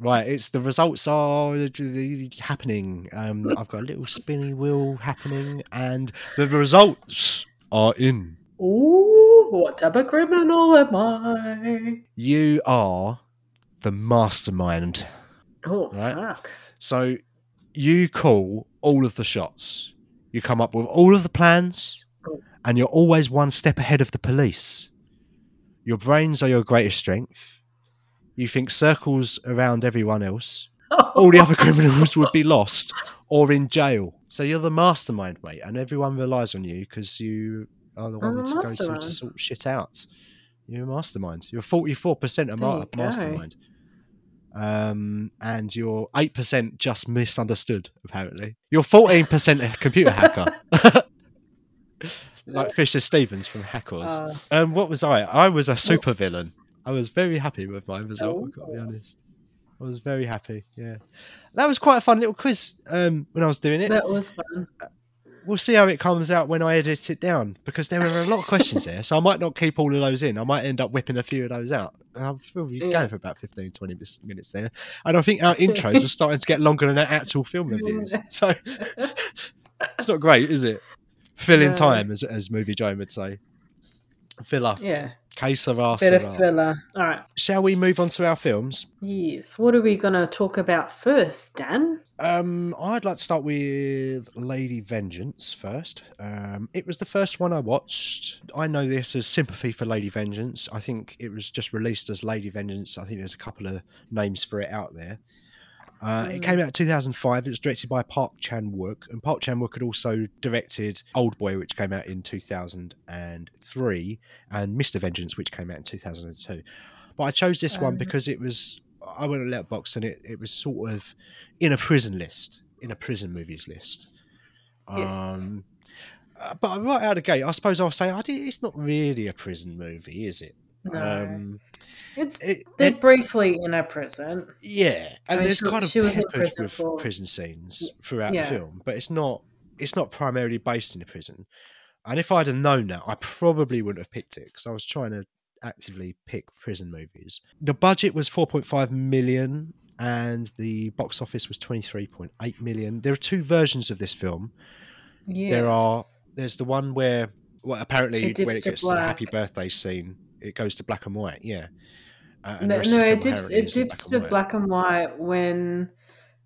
Right, it's the results are happening. Um, I've got a little spinny wheel happening, and the results are in. Ooh, what type of criminal am I? You are the mastermind. Oh, Right. fuck. So you call all of the shots. You come up with all of the plans, Oh. and you're always one step ahead of the police. Your brains are your greatest strength. You think circles around everyone else. All the other criminals would be lost or in jail. So you're the mastermind, mate, and everyone relies on you because you are the I'm one to go to to sort shit out. You're a mastermind. You're 44% a There ma- you go. mastermind. Um, and you're 8% just misunderstood, apparently. You're 14% a computer hacker. like Fisher Stevens from Hackers. Uh, Um, what was I? I was a supervillain. I was very happy with my result. I've got to be Oh. honest. I was very happy. Yeah, that was quite a fun little quiz. Um, when I was doing it, that was fun. we'll see how it comes out when I edit it down because there are a lot of questions there. So I might not keep all of those in. I might end up whipping a few of those out. I'm probably Yeah. going for about 15, 20 minutes there. And I think our intros are starting to get longer than our actual film reviews. So it's not great, is it? Filling No. time, as, as Movie Joe would say. Filler. Yeah, Case of our bit of filler. All right. Shall we move on to our films? Yes. What are we going to talk about first, Dan? Um, I'd like to start with Lady Vengeance first. Um, it was the first one I watched. I know this as Sympathy for Lady Vengeance. I think it was just released as Lady Vengeance. I think there's a couple of names for it out there. Uh, It Mm. came out in 2005. It was directed by Park Chan Wook, and Park Chan Wook had also directed Old Boy, which came out in 2003, and Mr. Vengeance, which came out in 2002. But I chose this one Um, because it was I went on Letterboxd and it, it was sort of in a prison list, in a prison movies list. Yes. Um, uh, but right out of the gate, I suppose I'll say I did, it's not really a prison movie, is it? No. Um, it's it, they're it- briefly in a prison. yeah, and mean, there's she- kind of she peppered prison with for- prison scenes throughout Yeah. the film, but it's not it's not primarily based in a prison. And if I'd have known that, I probably wouldn't have picked it because I was trying to actively pick prison movies. The budget was 4.5 million and the box office was 23.8 million. There are two versions of this film. Yes. There are there's the one where well apparently when it gets to the happy birthday scene, it goes to black and white, yeah. Uh, No, no, it dips. It dips black to white. black and white when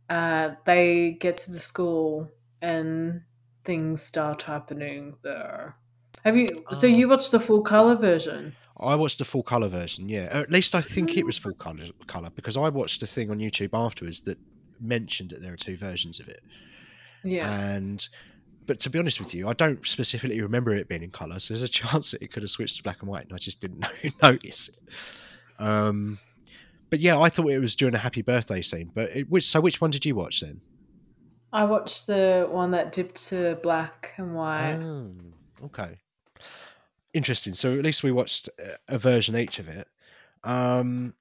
uh, they get to the school and things start happening there. Have you? So Oh. you watched the full color version? I watched the full color version, yeah. Or at least I think it was full color, color because I watched a thing on YouTube afterwards that mentioned that there are two versions of it. Yeah. And but to be honest with you, I don't specifically remember it being in color, so there's a chance that it could have switched to black and white, and I just didn't notice it. Um, but yeah, I thought it was during a happy birthday scene. But it, which so which one did you watch then? I watched the one that dipped to black and white. Oh, okay. Interesting. So at least we watched a- a version each of it. Um,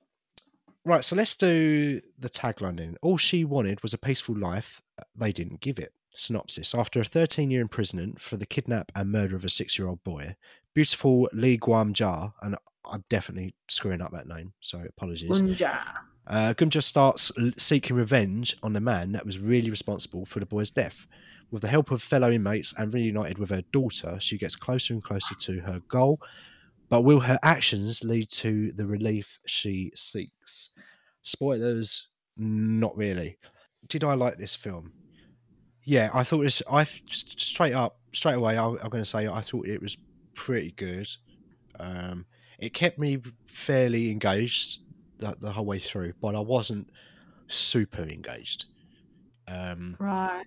right. So let's do the tagline then. All she wanted was a peaceful life. They didn't give it. Synopsis. After a 13 year imprisonment for the kidnap and murder of a six year old boy, beautiful Lee Guam Jia, and I'm definitely screwing up that name, so apologies. Unja. Uh, Gunja starts seeking revenge on the man that was really responsible for the boy's death. With the help of fellow inmates and reunited with her daughter, she gets closer and closer to her goal. But will her actions lead to the relief she seeks? Spoilers, not really. Did I like this film? Yeah, I thought this. I straight up, straight away, I, I'm going to say I thought it was pretty good. Um, it kept me fairly engaged the, the whole way through, but I wasn't super engaged. Um, Right.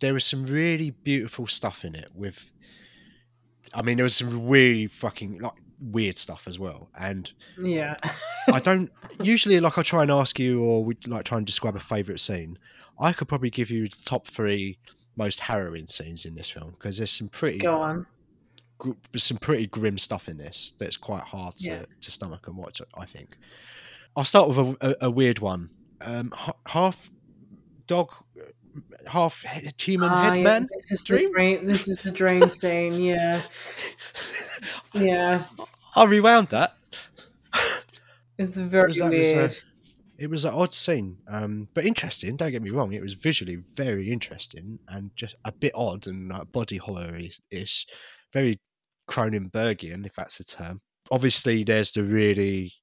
there was some really beautiful stuff in it. With, I mean, there was some really fucking like weird stuff as well. And Yeah. I don't usually like I try and ask you, or we like try and describe a favorite scene. I could probably give you the top three most harrowing scenes in this film because there's some pretty Go on. gr- some pretty grim stuff in this that's quite hard to, Yeah. to stomach and watch. I think. I'll start with a, a, a weird one. Um, half dog, half human Ah, head yeah, man. This is dream? the dream. This is the dream scene. Yeah. Yeah. I rewound that. It's very that weird. It was an odd scene, um, but interesting. Don't get me wrong; it was visually very interesting and just a bit odd and like, body horror ish, very Cronenbergian, if that's the term. Obviously, there's the really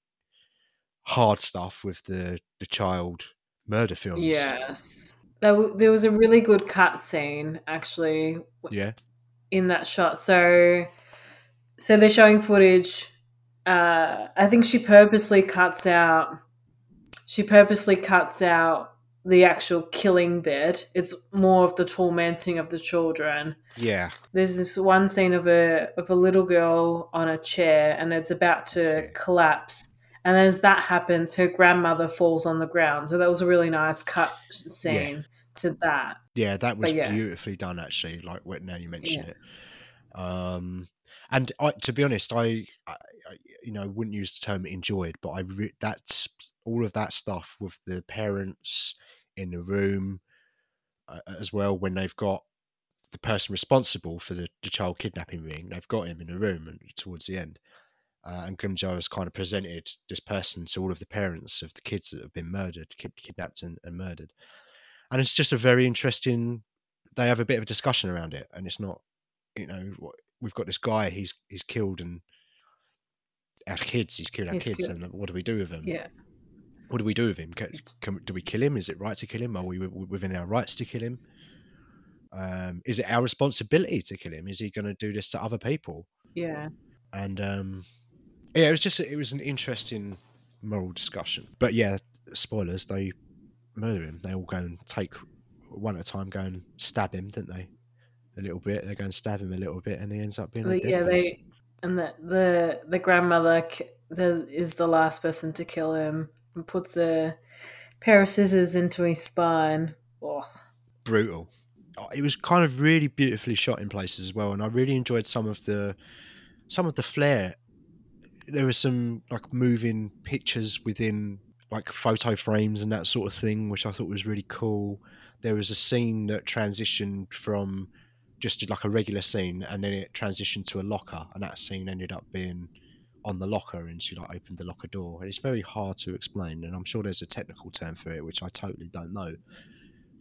hard stuff with the the child murder films. Yes. There, w- there was a really good cut scene actually yeah, in that shot. So, so they're showing footage. Uh, I think she purposely cuts out. She purposely cuts out the actual killing bit. It's more of the tormenting of the children. yeah, There's this one scene of a of a little girl on a chair, and it's about to Yeah. collapse. And as that happens, her grandmother falls on the ground. So that was a really nice cut scene to that. yeah. That was yeah. beautifully done, actually. Like what now you mention Yeah. it. Um, and I, to be honest, I, I, you know, wouldn't use the term enjoyed, but I re- that's all of that stuff with the parents in the room uh, as well when they've got the person responsible for the, the child kidnapping ring. They've got him in the room and towards the end. Uh, and Gunjar has kind of presented this person to all of the parents of the kids that have been murdered, kid, kidnapped, and, and murdered. And it's just a very interesting. They have a bit of a discussion around it, and it's not, you know, we've got this guy. He's he's killed and our kids. He's killed our He's kids, killed- and what do we do with them? Yeah. What do we do with him? Can, can, do we kill him? Is it right to kill him? Are we within our rights to kill him? Um, is it our responsibility to kill him? Is he going to do this to other people? Yeah. and um yeah it was just it was an interesting moral discussion but yeah spoilers they murder him they all go and take one at a time go and stab him didn't they a little bit they go and stab him a little bit and he ends up being a dead yeah, person. they and the the the grandmother the, is the last person to kill him and puts a pair of scissors into his spine. Ugh. brutal Uh, it was kind of really beautifully shot in places as well and i really enjoyed some of the some of the flair there were some like moving pictures within like photo frames and that sort of thing which i thought was really cool there was a scene that transitioned from just like a regular scene and then it transitioned to a locker and that scene ended up being on the locker and she like opened the locker door and it's very hard to explain and i'm sure there's a technical term for it which i totally don't know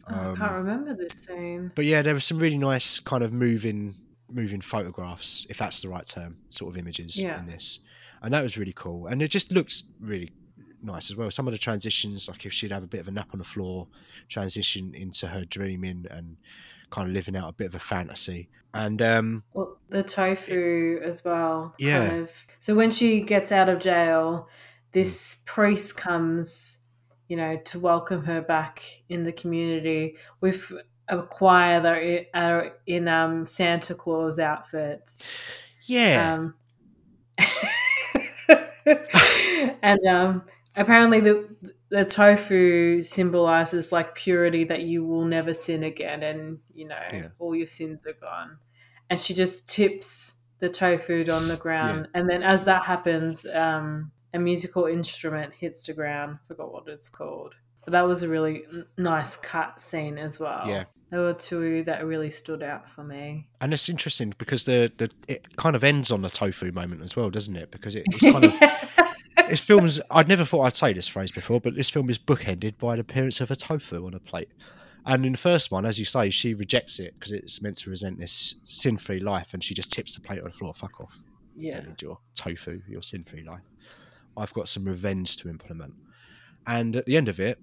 Oh, I Um, can't remember this scene. but yeah, there were some really nice kind of moving, moving photographs, if that's the right term, sort of images Yeah. in this, and that was really cool. And it just looks really nice as well. Some of the transitions, like if she'd have a bit of a nap on the floor, transition into her dreaming and kind of living out a bit of a fantasy. And um, Well, the tofu as well. Yeah. Kind of. So when she gets out of jail, this priest comes, you know, to welcome her back in the community with a choir that are in um, Santa Claus outfits. yeah, Um, and um, apparently the the tofu symbolizes like purity that you will never sin again, and you know Yeah. all your sins are gone. And she just tips the tofu on the ground, and then as that happens, um, a musical instrument hits the ground. Forgot what it's called, but that was a really nice cut scene as well. Yeah. There were two that really stood out for me. And it's interesting because the, the it kind of ends on the tofu moment as well, doesn't it? Because it, it's kind of this film's I'd never thought I'd say this phrase before, but this film is bookended by an appearance of a tofu on a plate. And in the first one, as you say, she rejects it because it's meant to present this sin-free life, and she just tips the plate on the floor. Fuck off. yeah. Don't need your tofu, your sin-free life. I've got some revenge to implement. And at the end of it,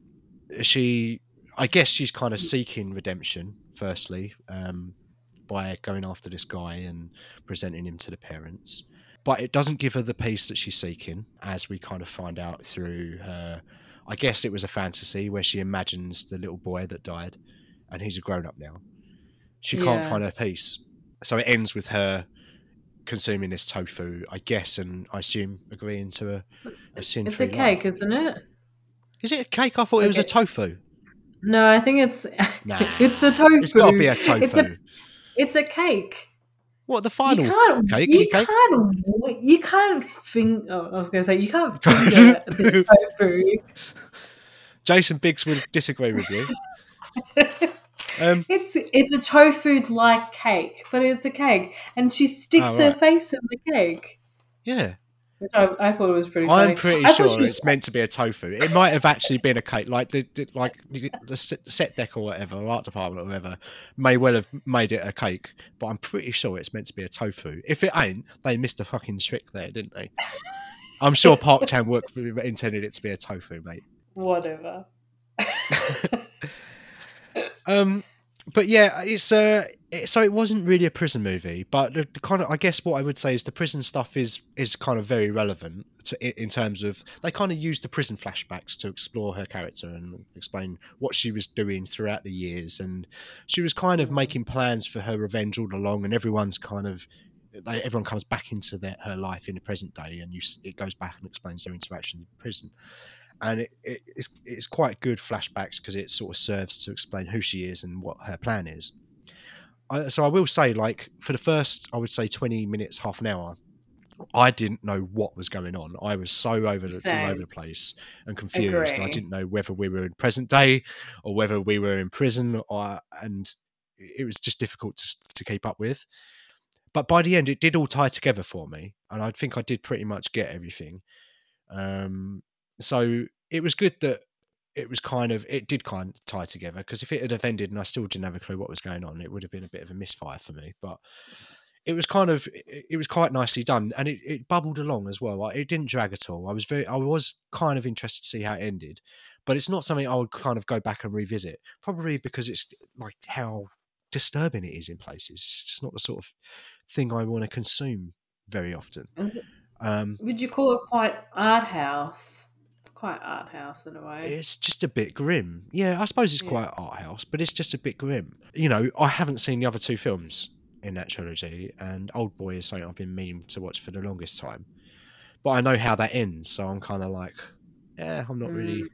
she, I guess, she's kind of seeking redemption. Firstly, um, by going after this guy and presenting him to the parents, but it doesn't give her the peace that she's seeking, as we kind of find out through her. I guess it was a fantasy where she imagines the little boy that died, and he's a grown up now. She can't find her peace, so it ends with her consuming this tofu, I guess, and I assume agreeing to a, a sin. It's a cake, isn't it? Is it a cake? I thought It's it was a a- tofu. No, I think it's Nah, it's a tofu. It's got to be a tofu. It's a it's a cake. What the You final can't cake? you cake? can't you can't think. Oh, I was going to say you can't finger tofu. Jason Biggs would disagree with you. Um, It's it's a tofu like cake, but it's a cake, and she sticks Oh, her face in the cake. yeah, Which I, I thought it was pretty. funny. I'm pretty I sure was- it's meant to be a tofu. It might have actually been a cake, like the, the like the set set deck or whatever, or art department or whatever, may well have made it a cake. But I'm pretty sure it's meant to be a tofu. If it ain't, they missed a fucking trick there, didn't they? I'm sure Park Chan Wook intended it to be a tofu, mate. whatever. Um, but yeah, it's uh, it, so it wasn't really a prison movie, but the, the kind of I guess what I would say is the prison stuff is is kind of very relevant to, in terms of they kind of use the prison flashbacks to explore her character and explain what she was doing throughout the years, and she was kind of making plans for her revenge all along, and everyone's kind of. They, everyone comes back into their, her life in the present day, and you, it goes back and explains their interaction in prison and it, it, it's it's quite good flashbacks because it sort of serves to explain who she is and what her plan is. I, so I will say, like for the first, I would say twenty minutes, half an hour, I didn't know what was going on. I was so over the, all over the place and confused. And I didn't know whether we were in present day or whether we were in prison, or and it was just difficult to, to keep up with. But by the end, it did all tie together for me, and I think I did pretty much get everything. Um, so it was good that it was kind of it did kind of tie together because if it had ended and I still didn't have a clue what was going on, it would have been a bit of a misfire for me. But it was kind of it was quite nicely done and it, it bubbled along as well. Like, It didn't drag at all. I was very I was kind of interested to see how it ended, but it's not something I would kind of go back and revisit. Probably because it's like how disturbing it is in places. It's just not the sort of thing I want to consume very often. Um, Would you call it quite art house? It's quite art house in a way. It's just a bit grim. Yeah, I suppose it's Yeah. quite art house, but it's just a bit grim. You know, I haven't seen the other two films in that trilogy, and Old Boy is something I've been meaning to watch for the longest time. But I know how that ends, so I'm kind of like, yeah, I'm not really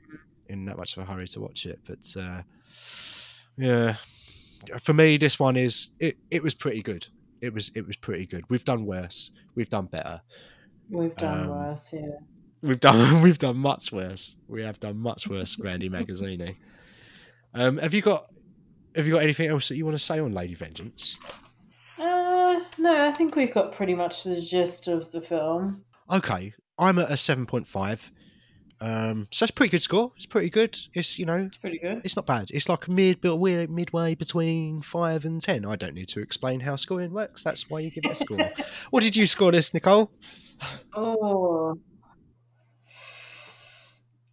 in that much of a hurry to watch it. But uh, yeah, for me, this one is it. It was pretty good. It was it was pretty good. We've done worse. We've done better. We've done um, worse, yeah. We've done we've done much worse. We have done much worse, Grandy Magazzini. Um, have you got have you got anything else that you want to say on Lady Vengeance? Uh, no, I think we've got pretty much the gist of the film. Okay, I'm at a seven point five. Um, so that's a pretty good score. It's pretty good. It's you know It's pretty good. it's not bad. It's like a mid, but we're midway between five and ten. I don't need to explain how scoring works. That's why you give it a score. what did you score this, Nicole? Oh.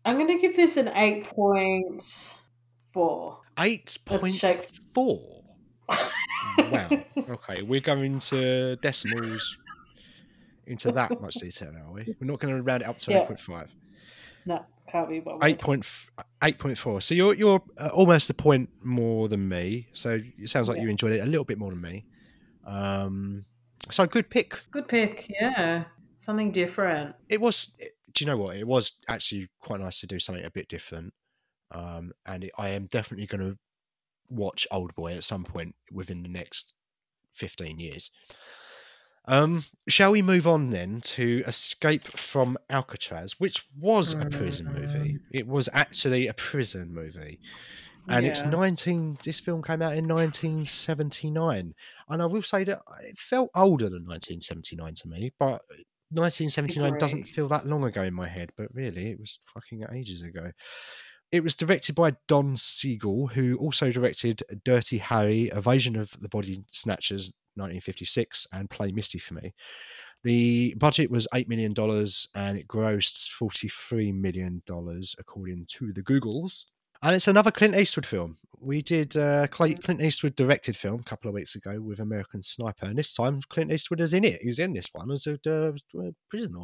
I'm going to give this an 8.4. Eight Let's point check. four. wow. Okay, we're going to decimals into that much detail, are we? We're not going to round it up to Yeah. eight point five. No, can't be bothered. Eight point eight point four. So you're you're uh, almost a point more than me. So it sounds like Yeah. you enjoyed it a little bit more than me. Um, so good pick. Good pick, yeah. Something different. It was. Do you know what? It was actually quite nice to do something a bit different. Um, and it, I am definitely going to watch Old Boy at some point within the next fifteen years. Um, shall we move on then to Escape from Alcatraz, which was a prison movie? It was actually a prison movie. and it's 19 this film came out in 1979 and i will say that it felt older than 1979 to me but 1979 doesn't feel that long ago in my head but really it was fucking ages ago. It was directed by don siegel who also directed dirty harry invasion of the body snatchers 1956 and play misty for me. The budget was $8 million and it grossed $43 million according to the googles and it's another Clint Eastwood film. We did uh, Cl- Clint Eastwood directed film a couple of weeks ago with American Sniper, and this time Clint Eastwood is in it. He was in this one as a uh, prisoner.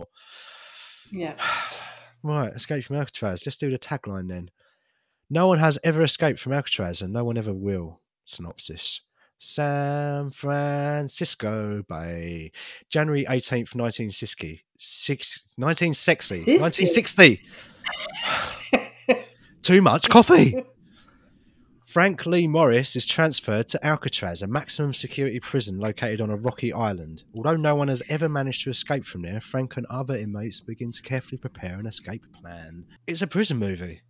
Yeah. Right, Escape from Alcatraz. Let's do the tagline then. No one has ever escaped from Alcatraz, and no one ever will. Synopsis. San Francisco Bay, January 18th, 1960. Six, 1960. 1960. Too much coffee. Frank Lee Morris is transferred to Alcatraz, a maximum security prison located on a rocky island. Although no one has ever managed to escape from there, Frank and other inmates begin to carefully prepare an escape plan. It's a prison movie.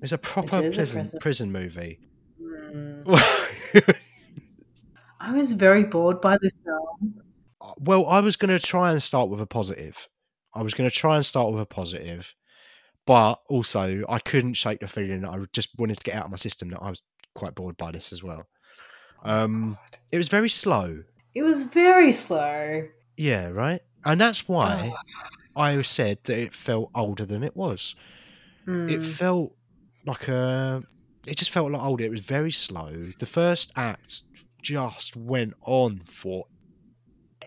It's a proper is a prison, prison- prison movie. Mm. I was very bored by this film. well, I was going to try and start with a positive. I was going to try and start with a positive, but also I couldn't shake the feeling that I just wanted to get out of my system that I was quite bored by this as well. Um, it was very slow. It was very slow. Yeah, right. And that's why I said that it felt older than it was. It Mm. felt like a. It just felt a lot older. It was very slow. The first act just went on for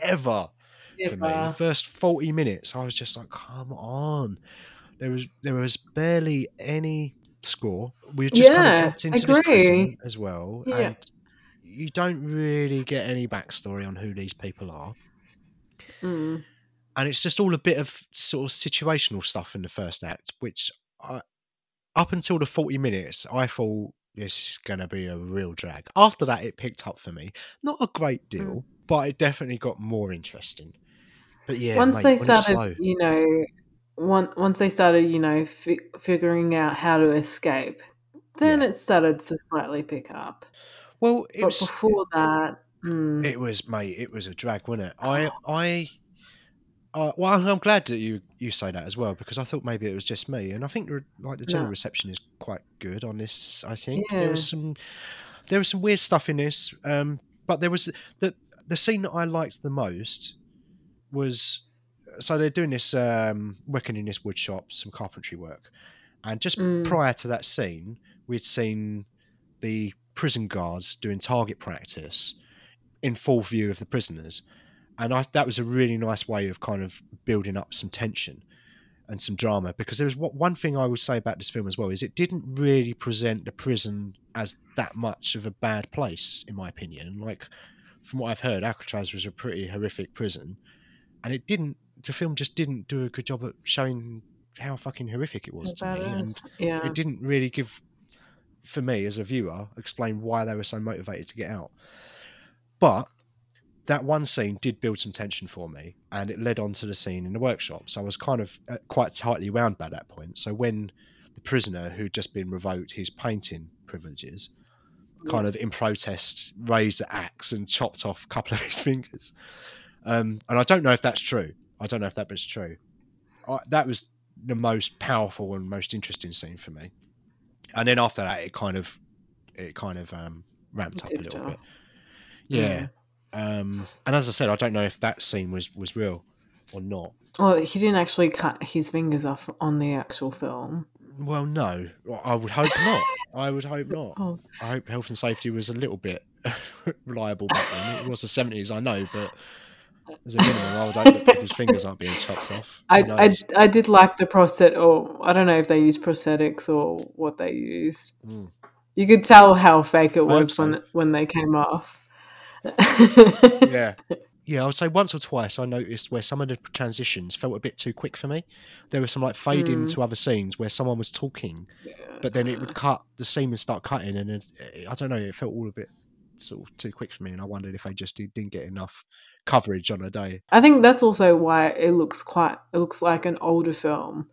ever for me. The first forty minutes, I was just like, "Come on!" There was there was barely any score. We just kind of Yeah, dropped into this prison as well, Yeah. and you don't really get any backstory on who these people are. Mm. and it's just all a bit of sort of situational stuff in the first act, which I, up until the 40 minutes, I thought this is going to be a real drag. After that, it picked up for me. Not a great deal, but it definitely got more interesting. But yeah, once mate, they started, you know, one, once they started, you know, fi- figuring out how to escape, then Yeah. it started to slightly pick up. well, it But was before that, mm, it was mate, it was a drag, wasn't it? I I. Uh, well, I'm- glad that you, you say that as well because I thought maybe it was just me, and I think the- like the general reception is quite good on this. I think there was some there was some weird stuff in this, um, but there was the the scene that I liked the most was so they're doing this um, working in this wood shop, some carpentry work, and just Mm. prior to that scene, we'd seen the prison guards doing target practice in full view of the prisoners, and I, that was a really nice way of kind of building up some tension and some drama. Because there was what one thing I would say about this film as well is it didn't really present the prison as that much of a bad place in my opinion. Like from what I've heard Alcatraz was a pretty horrific prison. And it didn't the film just didn't do a good job at showing how fucking horrific it was to me it and yeah, it didn't really give for me as a viewer explain why they were so motivated to get out. But that one scene did build some tension for me and it led on to the scene in the workshop. So i was kind of uh, quite tightly wound by that point. So when the prisoner who'd just been revoked his painting privileges kind of in protest raised the axe and chopped off a couple of his fingers. Um, and i don't know if that's true i don't know if that was true. I, that was the most powerful and most interesting scene for me. And then after that it kind of it kind of um ramped up a little bit. off. yeah. Um and as i said i don't know if that scene was was real or not. Well, he didn't actually cut his fingers off on the actual film. well no. I would hope not. I would hope not. Oh, i hope health and safety was a little bit reliable back then. It was the 70s i know but as a minimum i would hope that people's fingers aren't being chopped off I, I. I did like the prosthetic, or I don't know if they used prosthetics or what they used. Mm. You could tell how fake it was so. when when they came off. yeah. Yeah, I would say once or twice I noticed where some of the transitions felt a bit too quick for me. There was some like fade Mm. into other scenes where someone was talking, but then it would cut, the scene would start cutting, and it, I don't know, it felt all a bit sort of too quick for me, and I wondered if they just did, didn't get enough coverage on a day. I think that's also why it looks quite. It looks like an older film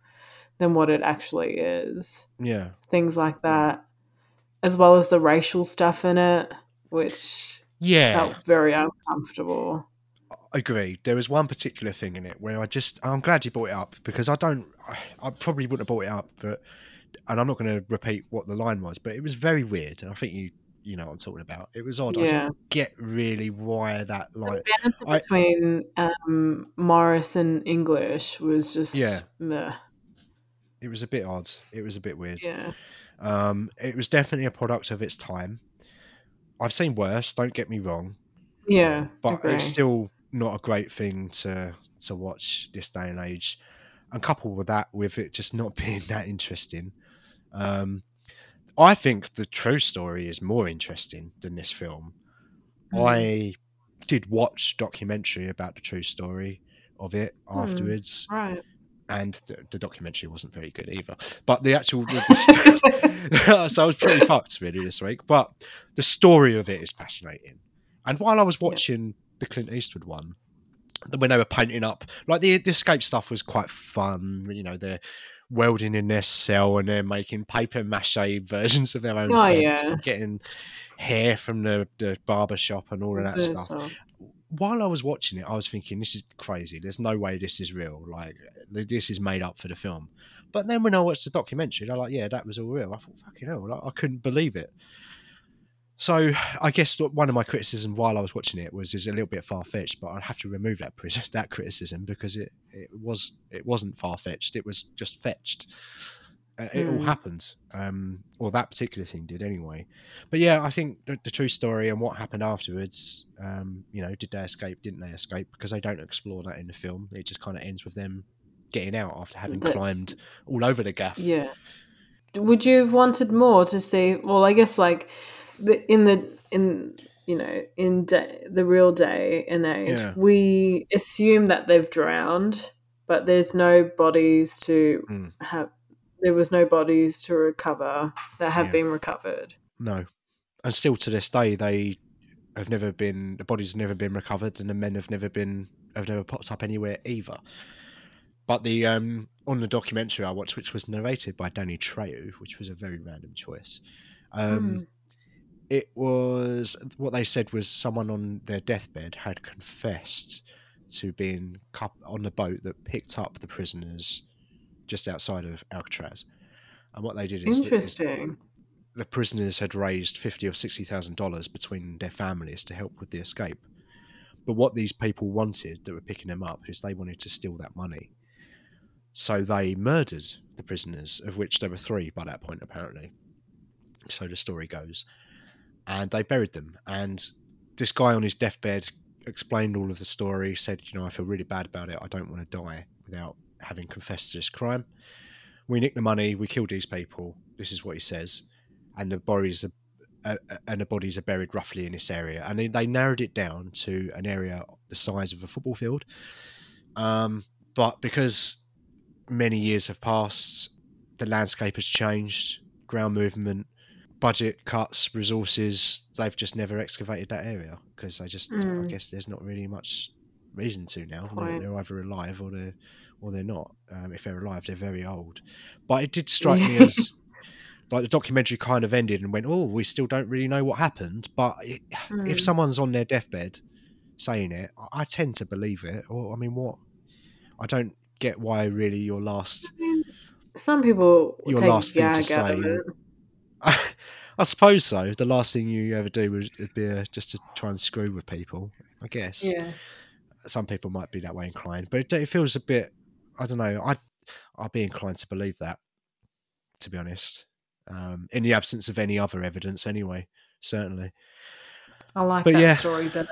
than what it actually is. Yeah. Things like that. as well as the racial stuff in it, which Yeah, felt very uncomfortable. agreed. There was one particular thing in it where I just I'm glad you brought it up because I don't I, I probably wouldn't have brought it up, but and I'm not going to repeat what the line was, but it was very weird, and I think you you know what I'm talking about. It was odd. I didn't get really why that like The I- between um, Morris and English was just Yeah. meh. It was a bit odd. It was a bit weird. yeah. Um, it was definitely a product of its time. I've seen worse. Don't get me wrong, Yeah, but agree. it's still not a great thing to to watch this day and age. And coupled with that, with it just not being that interesting, um, I think the true story is more interesting than this film. Mm. I did watch documentary about the true story of it Hmm. afterwards, right. and the, the documentary wasn't very good either. But the actual, the, the so I was pretty fucked really this week. But the story of it is fascinating. And while I was watching the Clint Eastwood one, the- when they were painting up, like the, the escape stuff was quite fun. You know, they're welding in their cell and they're making paper mache versions of their own Oh, heads yeah. and getting hair from the, the barber shop and all of that stuff so- while I was watching it, I was thinking, this is crazy. There's no way this is real. Like, this is made up for the film. But then when I watched the documentary, I'm like, yeah, that was all real. I thought, fucking hell, like, I couldn't believe it. So I guess one of my criticisms while I was watching it was is a little bit far fetched, but I'd have to remove that that criticism because it, it was it wasn't far fetched. It was just fetched. Uh, it all Mm. happened, um, or that particular thing did anyway. But yeah, I think the, the true story and what happened afterwards. Um, you know, did they escape? Didn't they escape? Because they don't explore that in the film. It just kind of ends with them getting out after having climbed all over the gaff. Yeah. Would you have wanted more to see? Well, I guess like the, in the in you know in day, the real day and age, Yeah. we assume that they've drowned, but there's no bodies to Mm. have. There was no bodies to recover that have Yeah. been recovered. No, and still to this day, they have never been. The bodies have never been recovered, and the men have never been have never popped up anywhere either. But the um on the documentary I watched, which was narrated by Danny Trejo, which was a very random choice. Um, Mm. It was what they said was someone on their deathbed had confessed to being cup on the boat that picked up the prisoners just outside of Alcatraz. And what they did is, is Interesting. the prisoners had raised fifty or sixty thousand dollars between their families to help with the escape. But what these people wanted that were picking them up is they wanted to steal that money. So they murdered the prisoners, of which there were three by that point, apparently. So the story goes. And they buried them. And this guy on his deathbed explained all of the story, said, You know, I feel really bad about it. I don't want to die without having confessed to this crime. We nicked the money. We killed these people. This is what he says. And the bodies are, uh, uh, and the bodies are buried roughly in this area. And they, they narrowed it down to an area the size of a football field. Um, but because many years have passed, the landscape has changed, ground movement, budget cuts, resources, they've just never excavated that area because I just, I Mm. guess there's not really much reason to now. They're, they're either alive or they're, or they're not. Um, if they're alive, they're very old. But it did strike me as like the documentary kind of ended and went, oh, we still don't really know what happened. But it, if Mm. someone's on their deathbed saying it, I- I tend to believe it. Or I mean, what? I don't get why really your last. Some people Your last thing to gag out of say-. I suppose so. The last thing you ever do would be uh, just to try and screw with people. I guess Yeah. some people might be that way inclined, but it, it feels a bit. I don't know. I I'd be inclined to believe that, to be honest. Um, in the absence of any other evidence, anyway. Certainly, I like But that yeah. story better.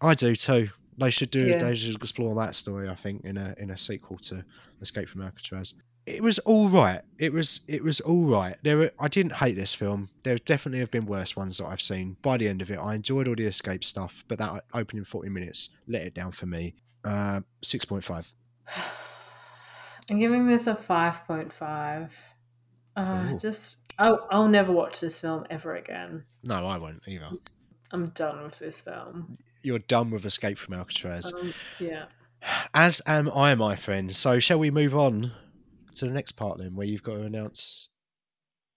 I do too. They should do. Yeah. They should explore that story. I think in a in a sequel to Escape from Alcatraz. It was all right. It was it was all right. There were. I didn't hate this film. There definitely have been worse ones that I've seen. By the end of it, I enjoyed all the escape stuff, but that opening forty minutes let it down for me. Uh, Six point five. I'm giving this a 5.5. Uh, just, I'll, I'll never watch this film ever again. No, I won't either. I'm done with this film. You're done with Escape from Alcatraz. Um, yeah. As am I, my friend. So shall we move on to the next part then, where you've got to announce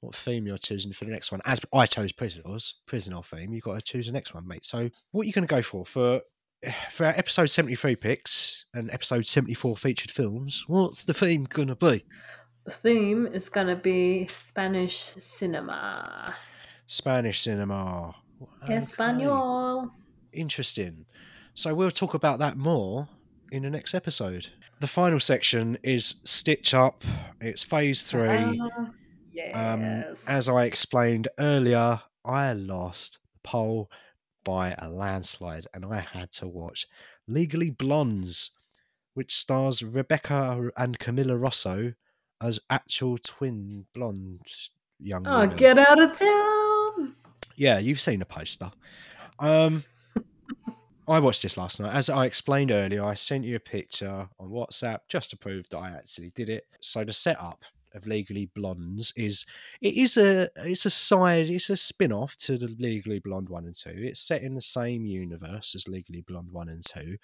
what theme you're choosing for the next one. As I chose prisoners, prisoner theme, you've got to choose the next one, mate. So, what are you going to go for for for our episode seventy three picks and episode seventy four featured films? What's the theme going to be? The theme is going to be Spanish cinema. Spanish cinema. Okay. Espanol. Interesting. So we'll talk about that more in the next episode. The final section is Stitch Up. It's phase three. Uh, Um, yes. as I explained earlier, I lost the poll by a landslide and I had to watch Legally Blondes, which stars Rebecca and Camilla Rosso as actual twin blonde young oh, women. get out of town. Yeah, you've seen the poster. Um, I watched this last night. As I explained earlier, I sent you a picture on WhatsApp just to prove that I actually did it. So the setup of Legally Blondes is it is a it's a side it's a spin-off to the Legally Blonde 1 and 2. It's set in the same universe as Legally Blonde 1 and 2.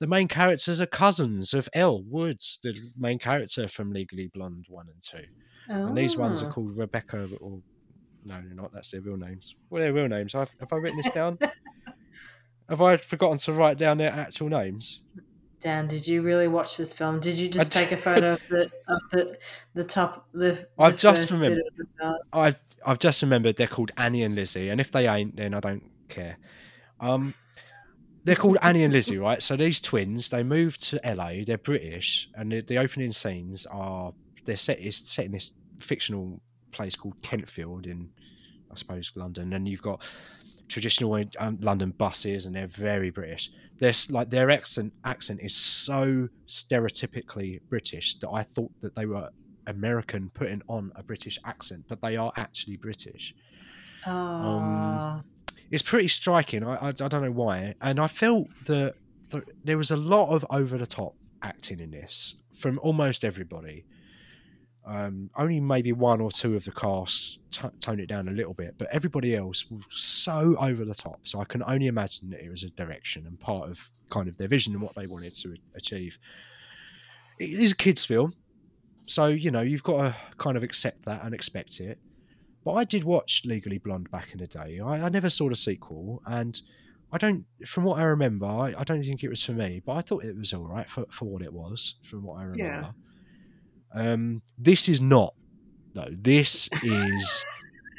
The main characters are cousins of Elle Woods, the main character from Legally Blonde 1 and 2. And these ones are Oh. called Rebecca or no, they're not. That's their real names. What are their real names? I've, have I written this down? have I forgotten to write down their actual names? Dan, did you really watch this film? Did you just take a photo of the of the the top the? I've just remembered. of the film? I've I've just remembered they're called Annie and Lizzie, and if they ain't, then I don't care. Um, they're called Annie and Lizzie, right? So these twins, they moved to LA. They're British, and the, the opening scenes are they're set is set in this fictional place called Kentfield in, I suppose, London, and you've got traditional um, London buses, and they're very British. They're like their accent accent is so stereotypically British that I thought that they were American putting on a British accent, but they are actually British. Oh, It's pretty striking. I, I, I don't know why, and I felt that, that there was a lot of over the top acting in this from almost everybody. Um, only maybe one or two of the cast t- toned it down a little bit, but everybody else was so over the top. So I can only imagine that it was a direction and part of kind of their vision and what they wanted to achieve. It is a kids' film, so you know you've got to kind of accept that and expect it. But I did watch Legally Blonde back in the day. I, I never saw the sequel, and I don't, from what I remember, I, I don't think it was for me. But I thought it was all right for, for what it was, from what I remember. Um, this is not, though. This is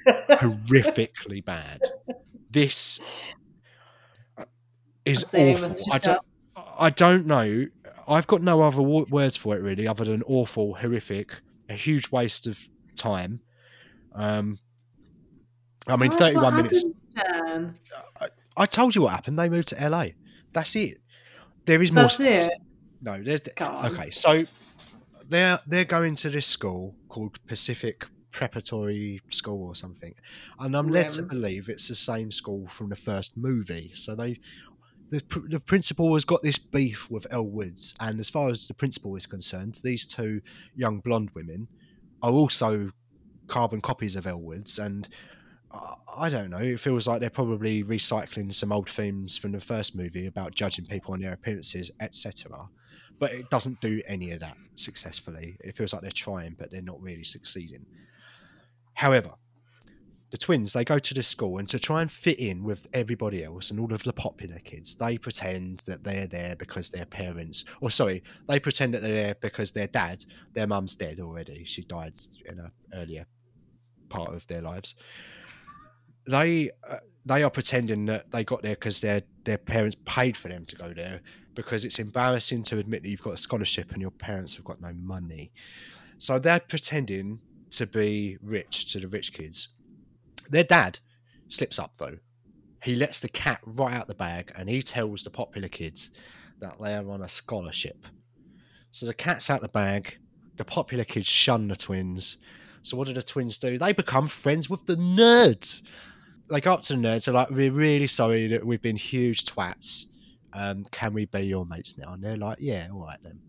horrifically bad. This is What's the name of awful. I don't, I don't know. I've got no other wo- words for it really, other than awful, horrific, a huge waste of time. Um, I mean, Tell thirty-one minutes. happens, Dan. I told you what happened. They moved to LA. That's it. There is more. That's stuff. it. No, there's Go on. okay. So they're they're going to this school called Pacific Preparatory School or something, and I'm led to believe it's the same school from the first movie. So they. The, the principal has got this beef with Elle Woods, and as far as the principal is concerned, these two young blonde women are also carbon copies of Elle Woods, and I don't know. It feels like they're probably recycling some old themes from the first movie about judging people on their appearances, etc. But it doesn't do any of that successfully. It feels like they're trying, but they're not really succeeding. However, the twins they go to the school and to try and fit in with everybody else and all of the popular kids, they pretend that they're there because their parents, or sorry, they pretend that they're there because their dad, their mum's dead already. She died in a earlier part of their lives they uh, they are pretending that they got there because their their parents paid for them to go there because it's embarrassing to admit that you've got a scholarship and your parents have got no money. So they're pretending to be rich to the rich kids. Their dad slips up though. He lets the cat right out the bag and he tells the popular kids that they're on a scholarship. So the cat's out the bag. The popular kids shun the twins. So what do the twins do? They become friends with the nerds. They go up to the nerds. They're like, "We're really sorry that we've been huge twats. Um, can we be your mates now?" And they're like, "Yeah, all right then."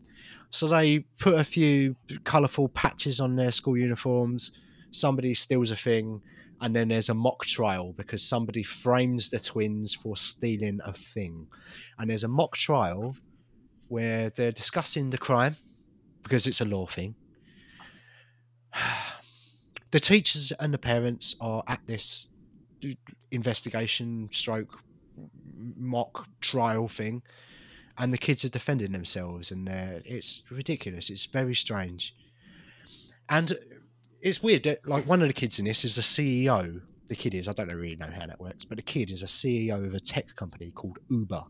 So they put a few colourful patches on their school uniforms. Somebody steals a thing, and then there's a mock trial because somebody frames the twins for stealing a thing. And there's a mock trial where they're discussing the crime because it's a law thing. the teachers and the parents are at this investigation stroke mock trial thing and the kids are defending themselves and they're, it's ridiculous. It's very strange. And it's weird that like one of the kids in this is the ceo the kid is i don't really know how that works but the kid is a ceo of a tech company called uber.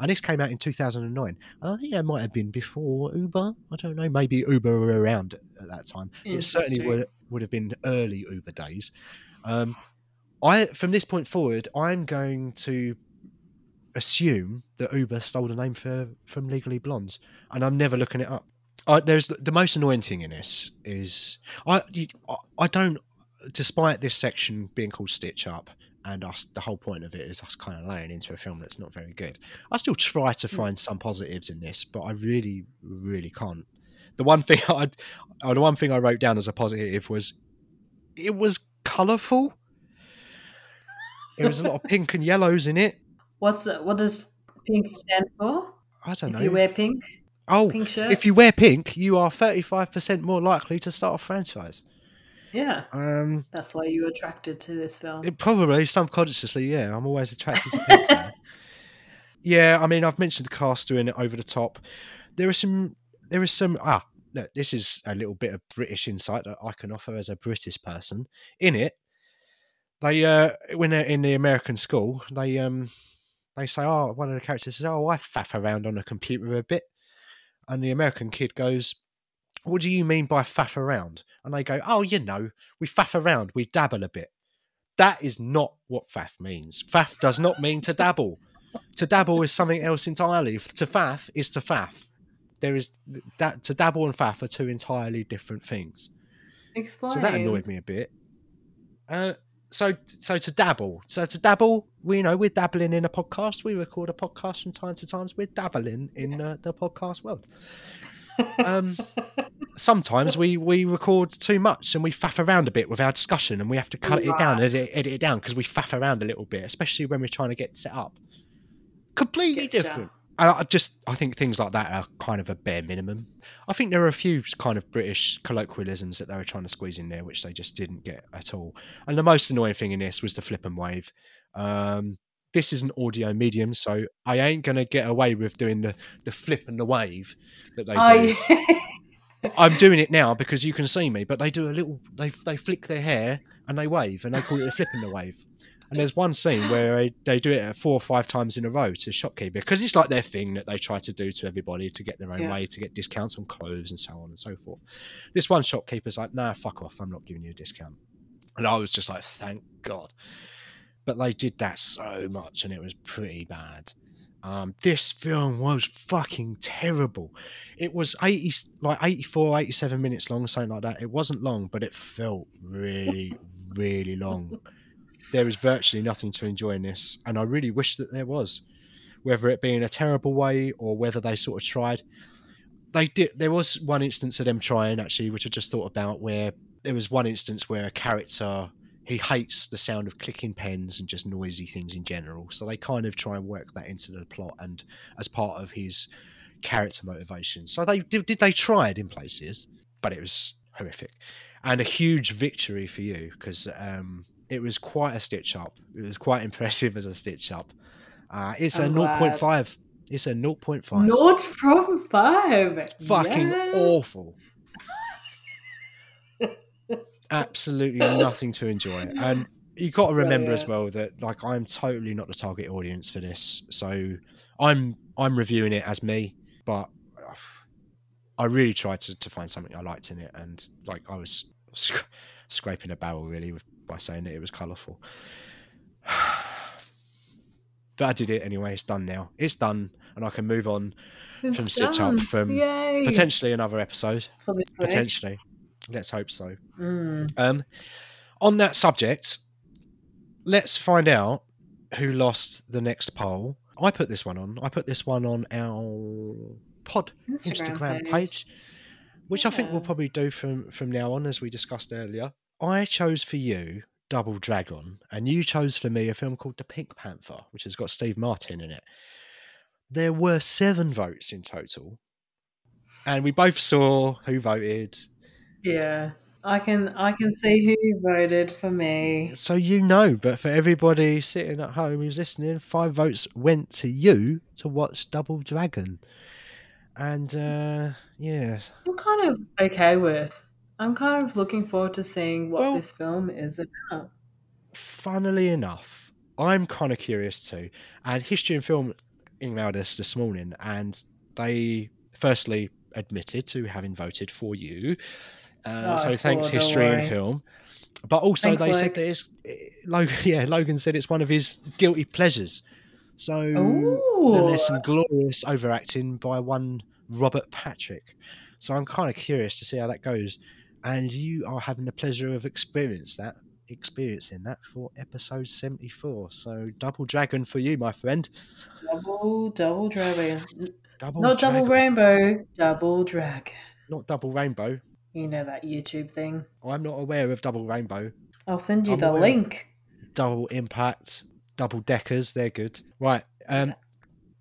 And this came out in 2009 i think that might have been before uber. I don't know. Maybe uber were around at that time. It certainly would, would have been early uber days. Um, I from this point forward, I'm going to assume that Uber stole the name for from Legally Blondes, and I'm never looking it up. I, there's the, the most annoying thing in this is I you, I- I don't, despite this section being called Stitch Up, and us the whole point of it is us kind of laying into a film that's not very good. I still try to mm. find some positives in this, but I really, really can't. The one thing I, oh, uh, the one thing I wrote down as a positive was it was colourful. There was a lot of pink and yellows in it. What's what does pink stand for? I don't If know. you wear pink, oh, pink shirt. if you wear pink, you are thirty-five percent more likely to start a franchise. yeah, Um, that's why you were attracted to this film. it probably subconsciously, yeah. I'm always attracted to pink. yeah, I mean, I've mentioned the cast doing it over the top. There are some. There is some. Ah, look, this is a little bit of British insight that I can offer as a British person. In it, they uh, when they're in the American school, they um, they say, oh, one of the characters says, oh, I faff around on a computer a bit, and the American kid goes. What do you mean by faff around? And they go, Oh, you know, we faff around, we dabble a bit. That is not what faff means. Faff does not mean to dabble. to dabble is something else entirely. To faff is to faff. There is that to dabble and faff are two entirely different things. Explain. So that annoyed me a bit. Uh, so so to dabble, so to dabble, we you know we're dabbling in a podcast. We record a podcast from time to time. We're dabbling in uh, the podcast world. Um, sometimes we we record too much and we faff around a bit with our discussion, and we have to cut it down, edit, edit it down because we faff around a little bit, especially when we're trying to get set up. Completely Getcha. different. I just I think things like that are kind of a bare minimum. I think there are a few kind of British colloquialisms that they were trying to squeeze in there, which they just didn't get at all. And the most annoying thing in this was the flip and wave. Um, this is an audio medium, so I ain't gonna get away with doing the the flip and the wave that they do. I, I'm doing it now because you can see me, but they do a little. They they flick their hair and they wave, and they call it a flip and the wave. And there's one scene where they, do it four or five times in a row to shopkeeper because it's like their thing that they try to do to everybody to get their own Yeah. way, to get discounts on clothes and so on and so forth. This one shopkeeper's like, "Nah, fuck off! I'm not giving you a discount." And I was just like, "Thank God!" But they did that so much, and it was pretty bad. Um, this film was fucking terrible. It was 80, like 84, 87 minutes long, something like that. It wasn't long, but it felt really, really long. There was virtually nothing to enjoy in this, and I really wish that there was. Whether it be in a terrible way or whether they sort of tried. They did. There was one instance of them trying actually, which I just thought about, where there was one instance where a character he hates the sound of clicking pens and just noisy things in general. So they kind of try and work that into the plot and as part of his character motivation. So they did, did they it in places, but it was horrific. And a huge victory for you because um, it was quite a stitch up. It was quite impressive as a stitch up. Uh, it's a I'm glad. 0.5. It's a 0.5. Naught from five. Fucking Yes. awful. Absolutely nothing to enjoy. And you got to remember as well that like I'm totally not the target audience for this. So I'm I'm reviewing it as me, but uh, I really tried to, to find something I liked in it, and like I was sc- scraping a barrel really with, by saying that it was colourful. but I did it anyway. It's done now. It's done, and I can move on It's from Stitch Up from Yay. potentially another episode. week. Potentially, let's hope so. Mm. Um, on that subject, let's find out who lost the next poll. I put this one on. I put this one on our pod Instagram, Instagram, page. page. which I think we'll probably do from from now on, as we discussed earlier. I chose for you Double Dragon, and you chose for me a film called The Pink Panther, which has got Steve Martin in it. There were seven votes in total, and we both saw who voted. Yeah. I can I can see who voted for me. So you know, but for everybody sitting at home who's listening, five votes went to you to watch Double Dragon. And uh yeah. I'm kind of okay with. I'm kind of looking forward to seeing what Well- this film is about. Funnily enough, I'm kind of curious too. And History and Film emailed us this morning and they firstly admitted to having voted for you. Uh, Oh, so thanks, History and. Film. But also, Thanks, they said that it's Logan. Yeah, Logan said it's one of his guilty pleasures. So then there's some glorious overacting by one Robert Patrick. So I'm kind of curious to see how that goes. And you are having the pleasure of experience that experiencing that for episode 74. So double dragon for you, my friend. Double double dragon. Double Not double rainbow, double dragon. Not double rainbow. You know that YouTube thing. I'm not aware of double rainbow. I'll send you I'm the link. Double impact, double deckers, they're good. Right. Um Yeah.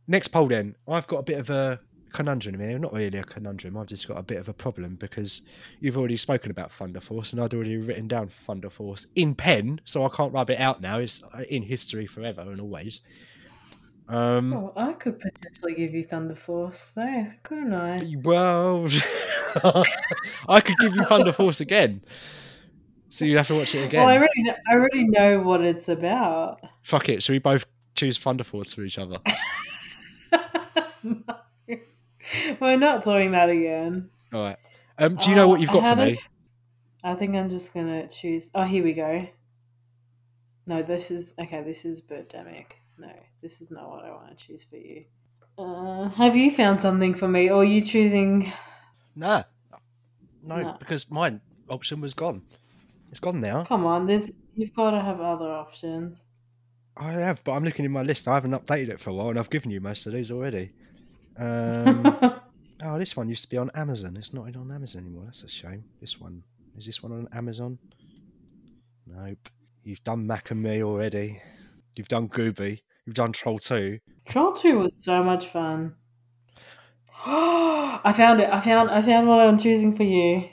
next poll then. I've got a bit of a conundrum here. Not really a conundrum. I've just got a bit of a problem because you've already spoken about Thunder Force and I'd already written down Thunder Force in pen, so I can't rub it out now. It's uh, in history forever and always. Um Oh, I could potentially give you Thunder Force though, couldn't I? well I could give you Thunder Force again. So you'd have to watch it again. Well, I already know, I already know what it's about. Fuck it. So we both choose Thunder Force for each other. no. We're not doing that again. All right. Um, do you know what you've got for me? f- I think I'm just gonna choose. Oh, here we go. No, this is okay. This is Birdemic. No, this is not what I want to choose for you. Uh, have you found something for me, or are you choosing? Nah. No, No. because my option was gone. It's gone now. Come on, there's you've got to have other options. I have, but I'm looking in my list. I haven't updated it for a while, and I've given you most of these already. Um, oh, this one used to be on Amazon. It's not on Amazon anymore. That's a shame. This one is this one on Amazon? Nope. You've done Mac and Me already. You've done Gooby. You've done Troll Two. Troll Two was so much fun. I found it. I found. I found what I'm choosing for you.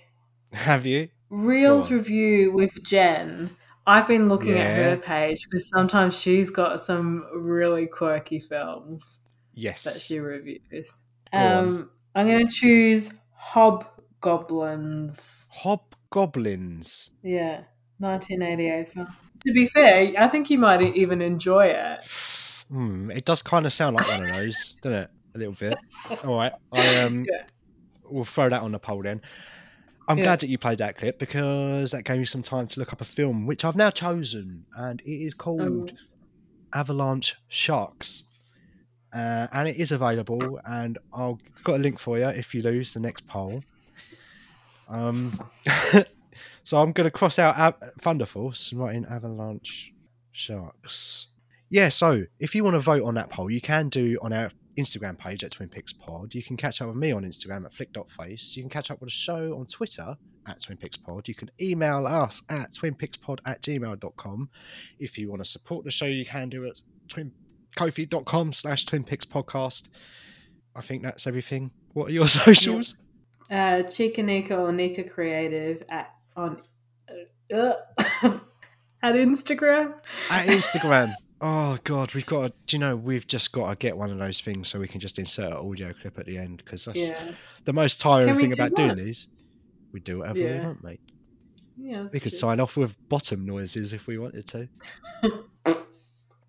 Have you? Reels review with Jen. I've been looking at her page because sometimes she's got some really quirky films Yes. that she reviews. Go on. Um, I'm going to choose Hobgoblins. Hobgoblins. Yeah, 1988 film. To be fair, I think you might even enjoy it. Hmm, it does kind of sound like one of those, doesn't it? A little bit. All right, I um, Yeah. we'll throw that on the poll then. I'm Yeah. glad that you played that clip because that gave me some time to look up a film which I've now chosen, and it is called Avalanche Sharks. Uh, and it is available, and I'll got a link for you if you lose the next poll. Um, so I'm going to cross out Av- Thunder Force and write in Avalanche Sharks. Yeah, so if you want to vote on that poll, you can do on our Instagram page at Twin Peaks Pod. You can catch up with me on Instagram at flick.face. You can catch up with the show on Twitter at Twin Peaks Pod. You can email us at twinpeakspod at gmail.com. If you want to support the show, you can do it at twin, kofi.com slash Twin Peaks Podcast. I think that's everything. What are your socials? Uh, Chica Nika or Nika Creative at on uh, at Instagram. At Instagram. Oh God, we've got. To, do you know we've just got to get one of those things so we can just insert an audio clip at the end because that's Yeah, the most tiring Can thing do about that? doing these. We do whatever we want, mate. yeah. We could true. sign off with bottom noises if we wanted to.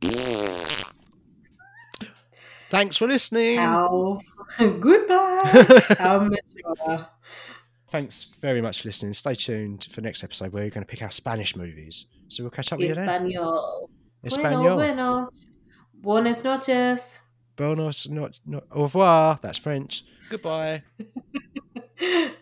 Thanks for listening. How goodbye. How. Thanks very much for listening. Stay tuned for next episode where we're going to pick our Spanish movies. So we'll catch up with you then. Español. Bueno, Espanol. bueno. Buenas noches. Buenos, not, not, au revoir. That's French. Goodbye.